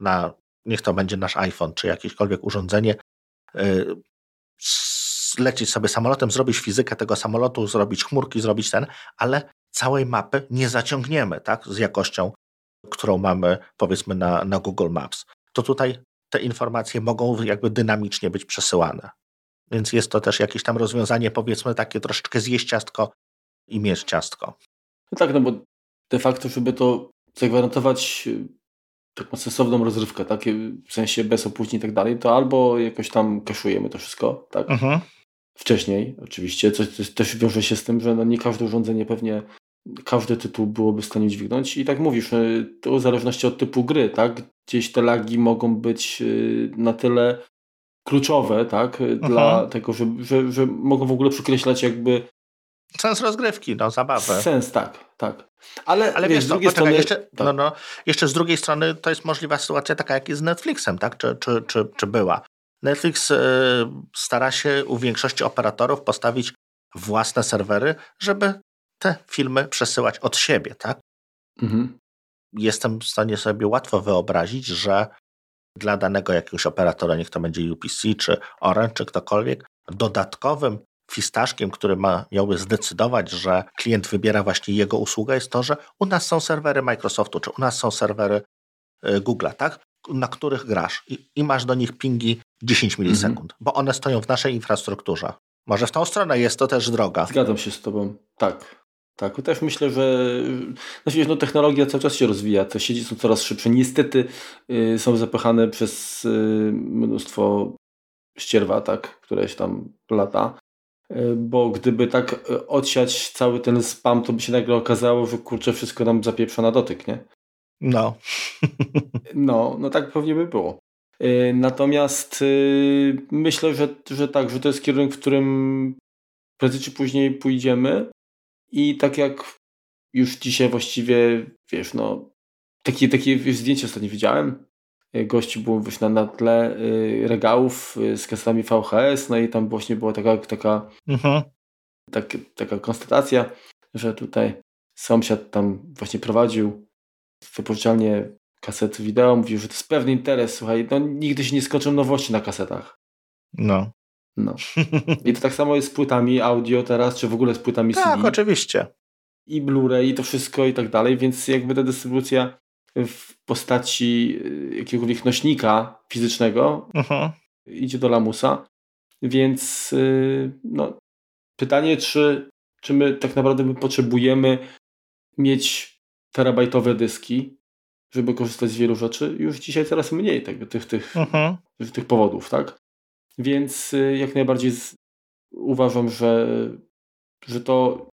na, niech to będzie nasz iPhone czy jakiekolwiek urządzenie, yy, lecieć sobie samolotem, zrobić fizykę tego samolotu, zrobić chmurki, zrobić ten, ale całej mapy nie zaciągniemy tak, z jakością, którą mamy powiedzmy na, na Google Maps. To tutaj te informacje mogą jakby dynamicznie być przesyłane. Więc jest to też jakieś tam rozwiązanie, powiedzmy, takie troszeczkę zjeść ciastko i mieć ciastko. No tak, no bo de facto, żeby to zagwarantować y, taką sensowną rozrywkę, tak? w sensie bez opóźnień i tak dalej, to albo jakoś tam kaszujemy to wszystko, tak? Mhm. Wcześniej oczywiście, coś, coś też wiąże się z tym, że no nie każde urządzenie pewnie każdy tytuł byłoby w stanie dźwignąć. I tak mówisz, y, to w zależności od typu gry, tak? Gdzieś te lagi mogą być y, na tyle kluczowe, tak? Y, dla tego, że, że, że mogą w ogóle przekreślać jakby Sens rozgrywki, no, zabawę. Sens, tak, tak. Ale, Ale wiesz, z drugiej strony, jeszcze, tak. no, no, jeszcze z drugiej strony to jest możliwa sytuacja taka, jak jest z Netflixem, tak? Czy, czy, czy, czy była. Netflix y, stara się u większości operatorów postawić własne serwery, żeby te filmy przesyłać od siebie, tak? Mhm. Jestem w stanie sobie łatwo wyobrazić, że dla danego jakiegoś operatora, niech to będzie UPC, czy Orange, czy ktokolwiek, dodatkowym fistaszkiem, który ma, miałby zdecydować, że klient wybiera właśnie jego usługę, jest to, że u nas są serwery Microsoftu, czy u nas są serwery y, Google'a, tak? Na których grasz i, i, masz do nich pingi 10 milisekund, mhm. bo one stoją w naszej infrastrukturze. Może w tą stronę jest to też droga. Zgadzam się z Tobą, tak. Tak, też myślę, że znaczy, no, technologia cały czas się rozwija, te sieci są coraz szybsze. Niestety y, są zapychane przez y, mnóstwo ścierwa, tak, które się tam lata. Y, bo gdyby tak odsiać cały ten spam, to by się nagle okazało, że kurczę, wszystko nam zapieprza na dotyk, nie? No. no, no tak pewnie by było. Y, natomiast y, myślę, że, że tak, że to jest kierunek, w którym prędzej czy później pójdziemy. I tak jak już dzisiaj właściwie, wiesz, no, takie, takie wiesz, zdjęcie ostatnio widziałem. E, gości było wiesz, na, na tle y, regałów y, z kasetami VHS, no i tam właśnie była taka, taka, mhm. tak, taka konstatacja, że tutaj sąsiad tam właśnie prowadził wypożyczalnię kaset wideo, mówił, że to jest pewny interes, słuchaj, no nigdy się nie skończą nowości na kasetach. No. No. *laughs* I to tak samo jest z płytami audio teraz, czy w ogóle z płytami tak, CD. Tak, oczywiście. I Blu-ray, i to wszystko i tak dalej, więc jakby ta dystrybucja w postaci y, jakiegoś nośnika fizycznego uh mhm. -huh. idzie do lamusa. Więc y, no, pytanie, czy, czy my tak naprawdę my potrzebujemy mieć terabajtowe dyski, żeby korzystać z wielu rzeczy. Już dzisiaj coraz mniej tego, tych, tych, mhm. tych powodów, tak? Więc y, jak najbardziej z, uważam, że, że to,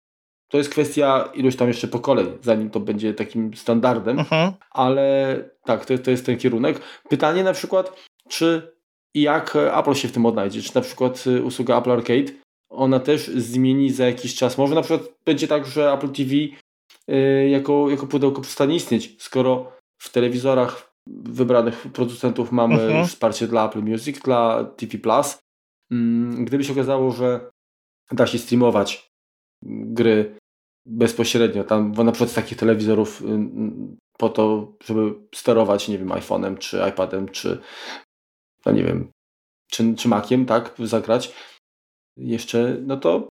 to jest kwestia iluś tam jeszcze pokoleń, zanim to będzie takim standardem, mhm. ale tak, to, to jest ten kierunek. Pytanie na przykład, czy i jak Apple się w tym odnajdzie, czy na przykład y, usługa Apple Arcade, ona też zmieni za jakiś czas. Może na przykład będzie tak, że Apple TV jako, jako pudełko przestanie istnieć, skoro w telewizorach wybranych producentów mamy mhm. wsparcie dla Apple Music, dla TV Plus. Mm, gdyby się okazało, że da się streamować gry bezpośrednio, tam na przykład z takich telewizorów y, y, po to, żeby sterować, nie wiem, iPhone'em, czy iPadem, czy no nie wiem, czy, czy Maciem, tak, zagrać jeszcze, no to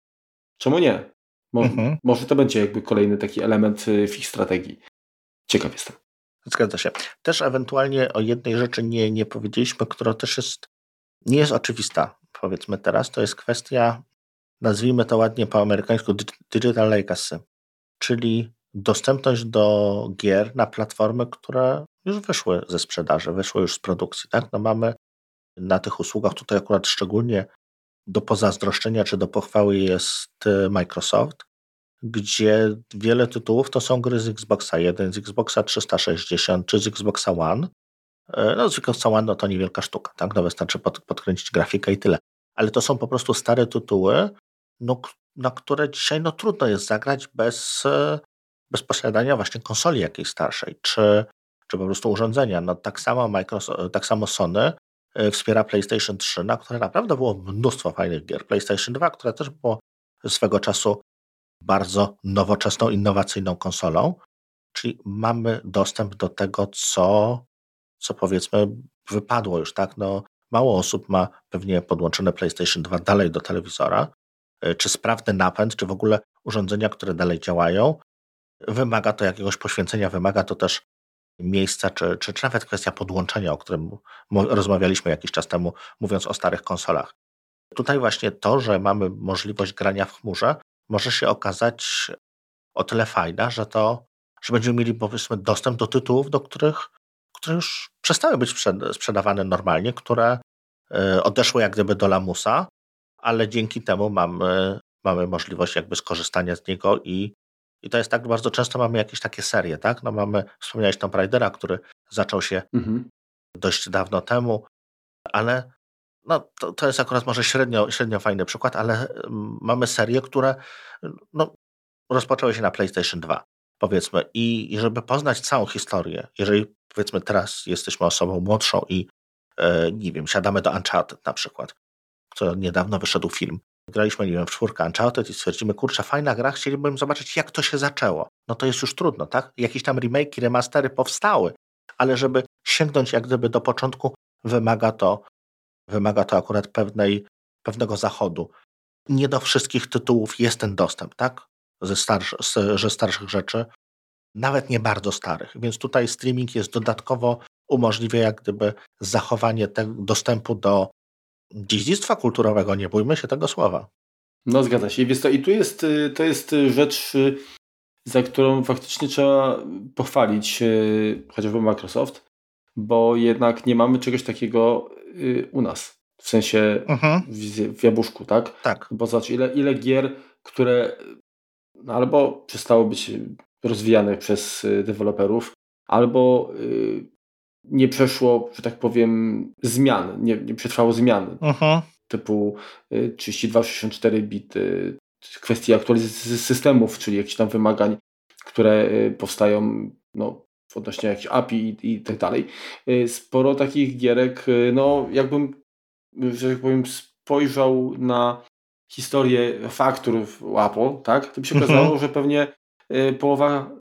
czemu nie? Mo mhm. Może to będzie jakby kolejny taki element y, w ich strategii. Ciekaw jestem. Zgadza się. Też ewentualnie o jednej rzeczy nie, nie powiedzieliśmy, która też jest, nie jest oczywista, powiedzmy teraz, to jest kwestia, nazwijmy to ładnie po amerykańsku, digital legacy, czyli dostępność do gier na platformy, które już wyszły ze sprzedaży, wyszły już z produkcji. Tak? No mamy na tych usługach tutaj akurat szczególnie do pozazdroszczenia czy do pochwały jest e, Microsoft, gdzie wiele tytułów to są gry z Xboxa 1, z Xboxa 360 czy z Xboxa One. E, no z Xboxa One no to niewielka sztuka, tak? No wystarczy pod, podkręcić grafikę i tyle. Ale to są po prostu stare tytuły, no, na które dzisiaj no, trudno jest zagrać bez, e, bez posiadania właśnie konsoli jakiejś starszej, czy, czy po prostu urządzenia. No, tak, samo Microsoft, tak samo Sony wspiera PlayStation 3, na które naprawdę było mnóstwo fajnych gier. PlayStation 2, które też było swego czasu bardzo nowoczesną, innowacyjną konsolą, czyli mamy dostęp do tego, co, co powiedzmy wypadło już, tak? No, mało osób ma pewnie podłączone PlayStation 2 dalej do telewizora, e, czy sprawny napęd, czy w ogóle urządzenia, które dalej działają. Wymaga to jakiegoś poświęcenia, wymaga to też miejsca, czy, czy, czy nawet kwestia podłączenia, o którym rozmawialiśmy jakiś czas temu, mówiąc o starych konsolach. Tutaj właśnie to, że mamy możliwość grania w chmurze, może się okazać o tyle fajna, że to, że będziemy mieli powiedzmy dostęp do tytułów, do których, które już przestały być sprzedawane normalnie, które e, odeszły jak gdyby do lamusa, ale dzięki temu mamy, mamy możliwość jakby skorzystania z niego i i to jest tak, bardzo często mamy jakieś takie serie, tak? No mamy, wspomniałeś Tomb Raidera, który zaczął się mhm. dość dawno temu, ale no, to, to jest akurat może średnio, średnio fajny przykład, ale mm, mamy serie, które no, rozpoczęły się na PlayStation 2, powiedzmy. I, I żeby poznać całą historię, jeżeli powiedzmy teraz jesteśmy osobą młodszą i e, nie wiem, siadamy do Uncharted na przykład, co niedawno wyszedł film, graliśmy, nie wiem, w czwórkę Uncharted i stwierdzimy, kurczę, fajna gra, chcielibyśmy zobaczyć, jak to się zaczęło. No to jest już trudno, tak? Jakieś tam remake, remastery powstały, ale żeby sięgnąć jak gdyby do początku, wymaga to, wymaga to akurat pewnej, pewnego zachodu. Nie do wszystkich tytułów jest ten dostęp, tak? Ze, ze starszych rzeczy, nawet nie bardzo starych. Więc tutaj streaming jest dodatkowo umożliwia jak gdyby zachowanie tego dostępu do dziedzictwa kulturowego, nie bójmy się tego słowa. No zgadza się. I, i tu jest, y, to jest rzecz, y, za którą faktycznie trzeba pochwalić y, chociażby Microsoft, bo jednak nie mamy czegoś takiego u nas. W sensie mhm. w, w jabłuszku, tak? Tak. Bo zobacz, ile, ile gier, które no, albo przestało być rozwijane przez deweloperów, albo nie przeszło, że tak powiem, zmian, nie, nie przetrwało zmian uh-huh. typu 32-64 y, bity, kwestii aktualizacji systemów, czyli jakichś tam wymagań, które y, powstają no, odnośnie jakichś API i, i tak dalej. Y, sporo takich gierek, no jakbym, że tak powiem, spojrzał na historię faktur w Apple, tak, to by się mhm. okazało, że pewnie połowa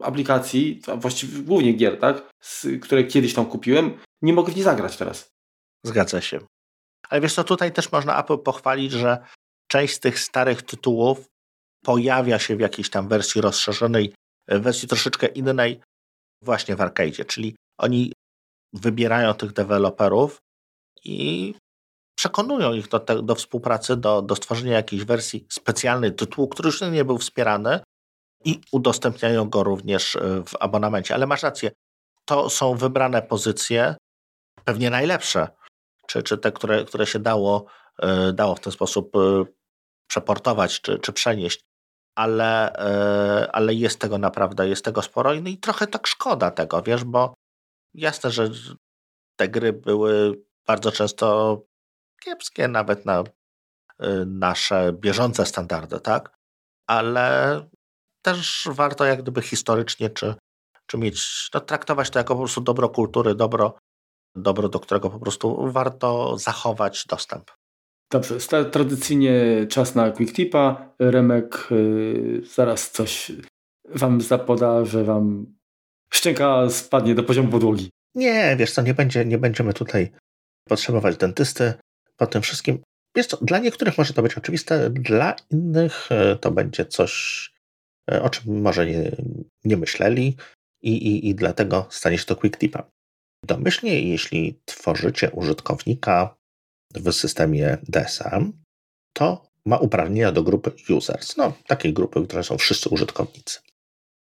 aplikacji, właściwie głównie gier, tak, z, które kiedyś tam kupiłem, nie mogę w nie zagrać teraz. Zgadza się. Ale wiesz co, tutaj też można Apple pochwalić, że część z tych starych tytułów pojawia się w jakiejś tam wersji rozszerzonej, wersji troszeczkę innej właśnie w arcade, czyli oni wybierają tych deweloperów i przekonują ich do, te, do współpracy, do, do stworzenia jakiejś wersji specjalnej tytułu, który już nie był wspierany, i udostępniają go również e, w abonamencie. Ale masz rację, to są wybrane pozycje, pewnie najlepsze, czy, czy te, które, które się dało, e, dało w ten sposób e, przeportować czy, czy przenieść, ale, ale jest tego naprawdę, jest tego sporo i, no i trochę tak szkoda tego, wiesz, bo jasne, że te gry były bardzo często kiepskie nawet na nasze bieżące standardy, tak? Ale też warto jak gdyby historycznie, czy, czy mieć, no, traktować to jako po prostu dobro kultury, dobro, dobro, do którego po prostu warto zachować dostęp. Dobrze, tradycyjnie czas na quick tipa. Remek yy, zaraz coś wam zapoda, że wam szczęka spadnie do poziomu podłogi. Nie, wiesz co, nie, będzie, nie będziemy tutaj potrzebować dentysty po tym wszystkim. Jest to, dla niektórych może to być oczywiste, dla innych e, to będzie coś, o czym może nie, nie myśleli i, i, i dlatego stanie się to quick tipem. Domyślnie, jeśli tworzycie użytkownika w systemie DSM, to ma uprawnienia do grupy users, no takiej grupy, które są wszyscy użytkownicy.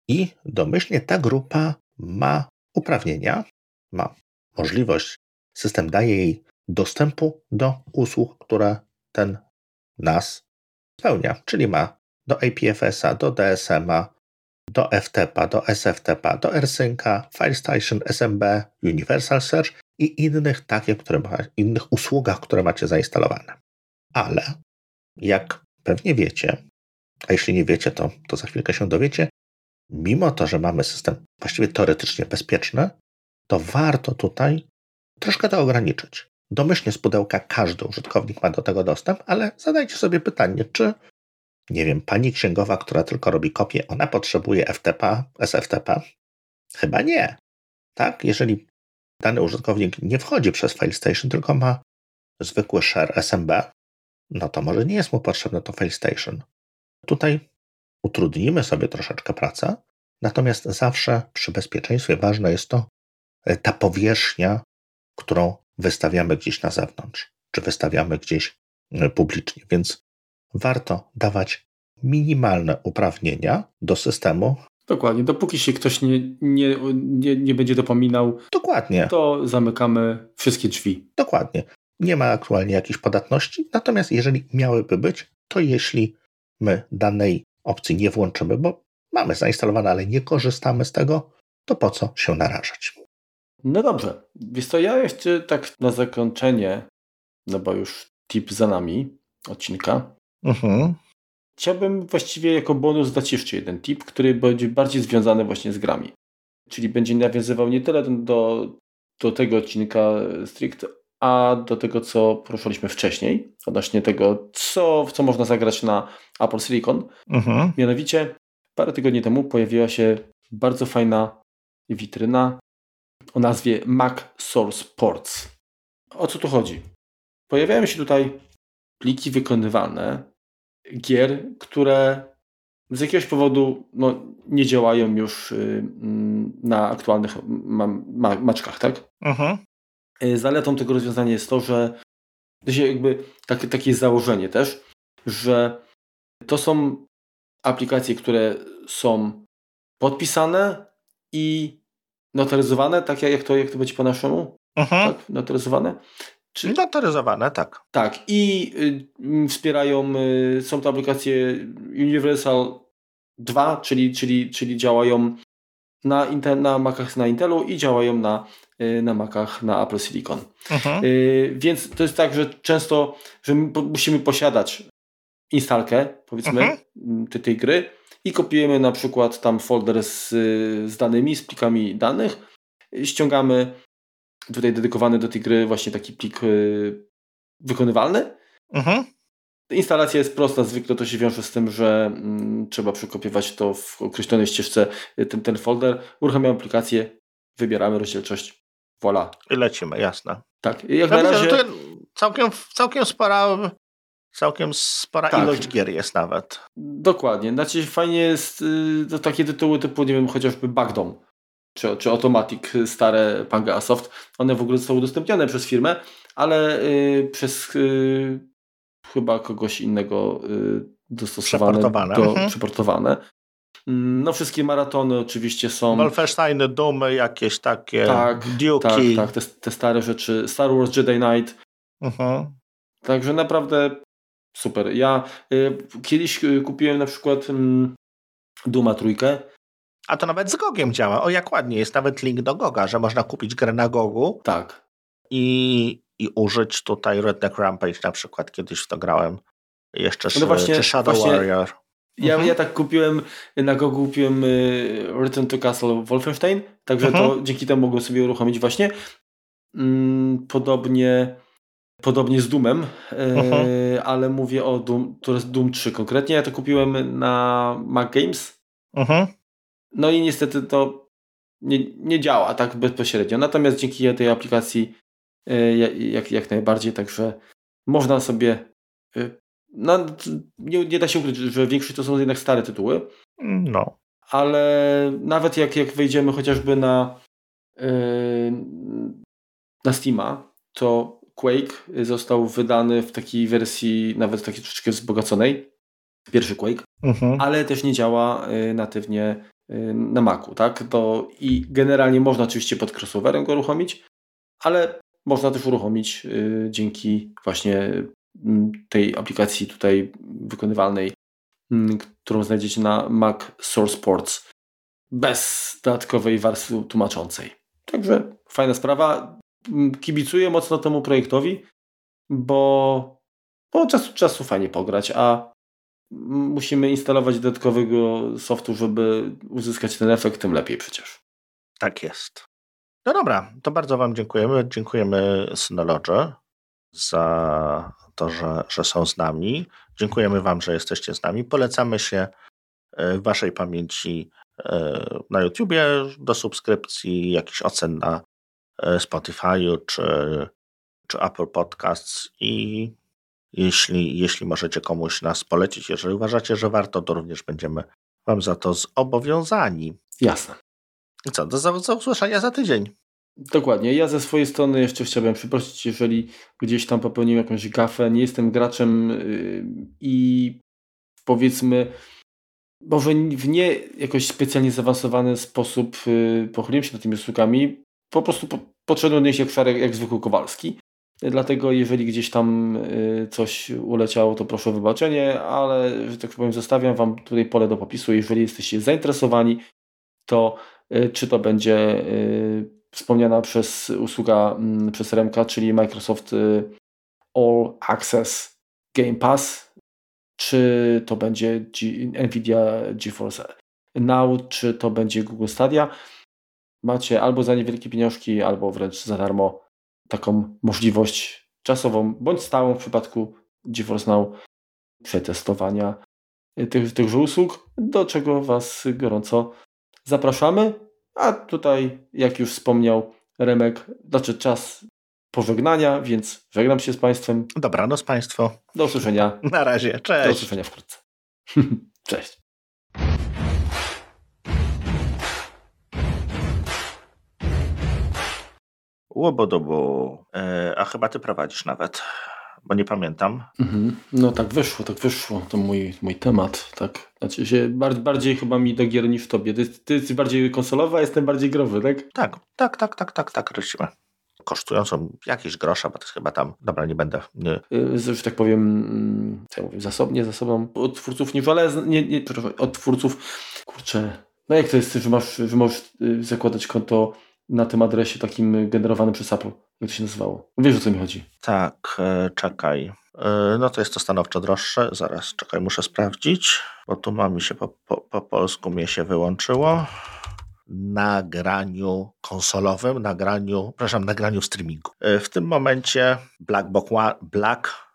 I domyślnie ta grupa ma uprawnienia, ma możliwość, system daje jej dostępu do usług, które ten NAS spełnia, czyli ma do APFS-a, do DSM-a, do FTP-a, do SFTP-a, do AirSync-a, FileStation, SMB, Universal Search i innych takich, które ma, innych usługach, które macie zainstalowane. Ale jak pewnie wiecie, a jeśli nie wiecie, to, to za chwilkę się dowiecie, mimo to, że mamy system właściwie teoretycznie bezpieczny, to warto tutaj troszkę to ograniczyć. Domyślnie z pudełka każdy użytkownik ma do tego dostęp, ale zadajcie sobie pytanie, czy, nie wiem, pani księgowa, która tylko robi kopię, ona potrzebuje FTP, SFTP? Chyba nie. Tak? Jeżeli dany użytkownik nie wchodzi przez FileStation, tylko ma zwykły share SMB, no to może nie jest mu potrzebne to FileStation. Tutaj utrudnimy sobie troszeczkę pracę, natomiast zawsze przy bezpieczeństwie ważne jest to, e, ta powierzchnia, którą wystawiamy gdzieś na zewnątrz, czy wystawiamy gdzieś e, publicznie. Więc warto dawać minimalne uprawnienia do systemu. Dokładnie, dopóki się ktoś nie, nie, nie, nie będzie dopominał, Dokładnie. to zamykamy wszystkie drzwi. Dokładnie. Nie ma aktualnie jakiejś podatności, natomiast jeżeli miałyby być, to jeśli my danej opcji nie włączymy, bo mamy zainstalowane, ale nie korzystamy z tego, to po co się narażać? No dobrze, więc to ja jeszcze tak na zakończenie, no bo już tip za nami odcinka. Mhm. Chciałbym właściwie jako bonus dać jeszcze jeden tip, który będzie bardziej związany właśnie z grami. Czyli będzie nawiązywał nie tyle do, do tego odcinka stricte, a do tego, co poruszaliśmy wcześniej, odnośnie tego, co, w co można zagrać na Apple Silicon. Mhm. Mianowicie parę tygodni temu pojawiła się bardzo fajna witryna o nazwie Mac Source Ports. O co tu chodzi? Pojawiają się tutaj pliki wykonywane gier, które z jakiegoś powodu no, nie działają już y, na aktualnych ma ma maczkach, tak? Mhm. Y, zaletą tego rozwiązania jest to, że to się jakby takie, takie założenie też, że to są aplikacje, które są podpisane i notaryzowane, tak jak to, jak to będzie po naszemu? Mhm. Tak, notaryzowane? Czy... Notaryzowane, tak. Tak. I y, wspierają, y, są to aplikacje Universal 2, czyli, czyli, czyli działają na, Intel, na Macach na Intelu i działają na, y, na Macach na Apple Silicon. Mhm. Y, więc to jest tak, że często że musimy posiadać instalkę, powiedzmy, mhm. tej, tej gry, i kopiujemy na przykład tam folder z, z danymi, z plikami danych. Ściągamy tutaj dedykowany do tej gry właśnie taki plik y, wykonywalny. Mhm. Instalacja jest prosta, zwykle to się wiąże z tym, że mm, trzeba przekopiować to w określonej ścieżce y, ten, ten folder. Uruchamiamy aplikację, wybieramy rozdzielczość, voilà. I lecimy, jasne. Tak, jak ja na razie... całkiem, całkiem spora Całkiem spora tak. ilość gier jest nawet. Dokładnie. Znaczy fajnie jest y, takie tytuły typu, nie wiem, chociażby Backdom czy, czy Automatic, stare Pangea Soft. One w ogóle zostały udostępnione przez firmę, ale y, przez y, chyba kogoś innego y, dostosowane, przeportowane. Do, mhm. przeportowane. Mm, no wszystkie maratony oczywiście są. Wolfensteiny, Dumy jakieś takie, tak, Duke'i. Tak, tak te, te, stare rzeczy. Star Wars Jedi Knight. Mhm. Także naprawdę super. Ja y, kiedyś y, kupiłem na przykład y, Duma trójkę. A to nawet z Gogiem działa. O, jak ładnie. Jest nawet link do Goga, że można kupić grę na Gogu. Tak. I, i użyć tutaj Redneck Rampage na przykład. Kiedyś w to grałem. Jeszcze no właśnie, czy Shadow właśnie Warrior. Ja, mhm. ja tak kupiłem, na Gogu kupiłem y, Return to Castle Wolfenstein, także mhm. to dzięki temu mogłem sobie uruchomić właśnie. Mm, podobnie Podobnie z Doomem, mhm. ale mówię o Doom, to jest Doom 3 konkretnie. Ja to kupiłem na Mac Games. Mhm. No i niestety to nie, nie działa tak bezpośrednio. Natomiast dzięki tej aplikacji e, jak, jak najbardziej, także można sobie. E, no, nie, nie da się ukryć, że większość to są jednak stare tytuły. No. Ale nawet jak, jak wejdziemy chociażby na, na Steama, to Quake został wydany w takiej wersji nawet takiej troszeczkę wzbogaconej. Pierwszy Quake, mhm. ale też nie działa y, natywnie y, na Macu, tak? To I generalnie można oczywiście pod crossoverem go uruchomić, ale można też uruchomić y, dzięki właśnie tej aplikacji tutaj wykonywalnej, którą znajdziecie na Mac Source Ports bez dodatkowej warstwy tłumaczącej. Także fajna sprawa kibicuję mocno temu projektowi, bo, od czasu czasu fajnie pograć, a musimy instalować dodatkowego softu, żeby uzyskać ten efekt, tym lepiej przecież. Tak jest. No dobra, to bardzo Wam dziękujemy. Dziękujemy Synology za to, że, że są z nami. Dziękujemy Wam, że jesteście z nami. Polecamy się e, w Waszej pamięci e, na YouTubie do subskrypcji, jakichś ocen na E, Spotify'u czy, czy Apple Podcasts i jeśli, jeśli możecie komuś nas polecić, jeżeli uważacie, że warto, to również będziemy Wam za to zobowiązani. Jasne. I co, do, do usłyszenia za tydzień. Dokładnie. Ja ze swojej strony jeszcze chciałbym przeprosić, jeżeli gdzieś tam popełniłem jakąś gafę. Nie jestem graczem yy, i powiedzmy, może w nie jakoś specjalnie zaawansowany sposób yy, pochyliłem się nad tymi usługami po prostu po, podszedłem do jak szarek, jak zwykły Kowalski. Dlatego jeżeli gdzieś tam y, coś uleciało, to proszę o wybaczenie, ale, że tak powiem, zostawiam Wam tutaj pole do popisu. Jeżeli jesteście zainteresowani, to y, czy to będzie y, wspomniana przez usługa mm, przez Remka, czyli Microsoft All Access Game Pass, czy to będzie Nvidia GeForce Now, czy to będzie Google Stadia macie albo za niewielkie pieniążki, albo wręcz za darmo taką możliwość czasową bądź stałą w przypadku GeForce Now przetestowania tych, tychże usług, do czego Was gorąco zapraszamy. A tutaj, jak już wspomniał Remek, znaczy czas pożegnania, więc żegnam się z Państwem. Dobranoc Państwo. Do usłyszenia. Na razie, cześć. Do usłyszenia wkrótce. *laughs* cześć. Łobodobo. E, a chyba ty prowadzisz nawet, bo nie pamiętam. Mhm. No tak wyszło, tak wyszło. To mój, mój temat. Tak. Znaczy się bardziej, bardziej chyba mi do gier niż tobie. Ty, ty jesteś bardziej konsolowy, a jestem bardziej growy, tak? Tak, tak, tak, tak, tak, tak, lecimy. Kosztującą jakieś grosza, bo to jest chyba tam, dobra, nie będę. Nie. Y, że tak powiem, mm, co ja mówię, zasobnie, zasobą od twórców nie ale nie, nie, od twórców, kurczę, no jak to jest, że masz, że możesz y, zakładać konto na tym adresie takim generowanym przez Apple. Jak to się nazywało? Wiesz o co mi chodzi? Tak, e, czekaj. E, no to jest to stanowczo droższe. Zaraz, czekaj, muszę sprawdzić, bo tu ma mi się po, po, po polsku mnie się wyłączyło. Nagraniu konsolowym, nagraniu, przepraszam, nagraniu streamingu. E, w tym momencie Black Black,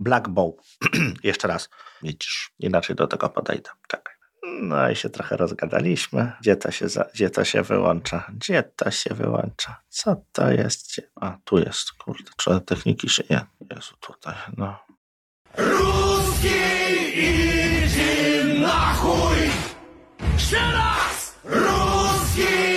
Black Bow, *clears throat* jeszcze raz, widzisz, inaczej do tego podejdę. Czekaj. No i się trochę rozgadaliśmy. Gdzie to się, za, gdzie to się wyłącza? Gdzie to się wyłącza? Co to jest? Gdzie? A, tu jest, kurde, trzeba techniki się nie... Jezu, tutaj, no. Ruski idzie na chuj! Jeszcze raz! Ruski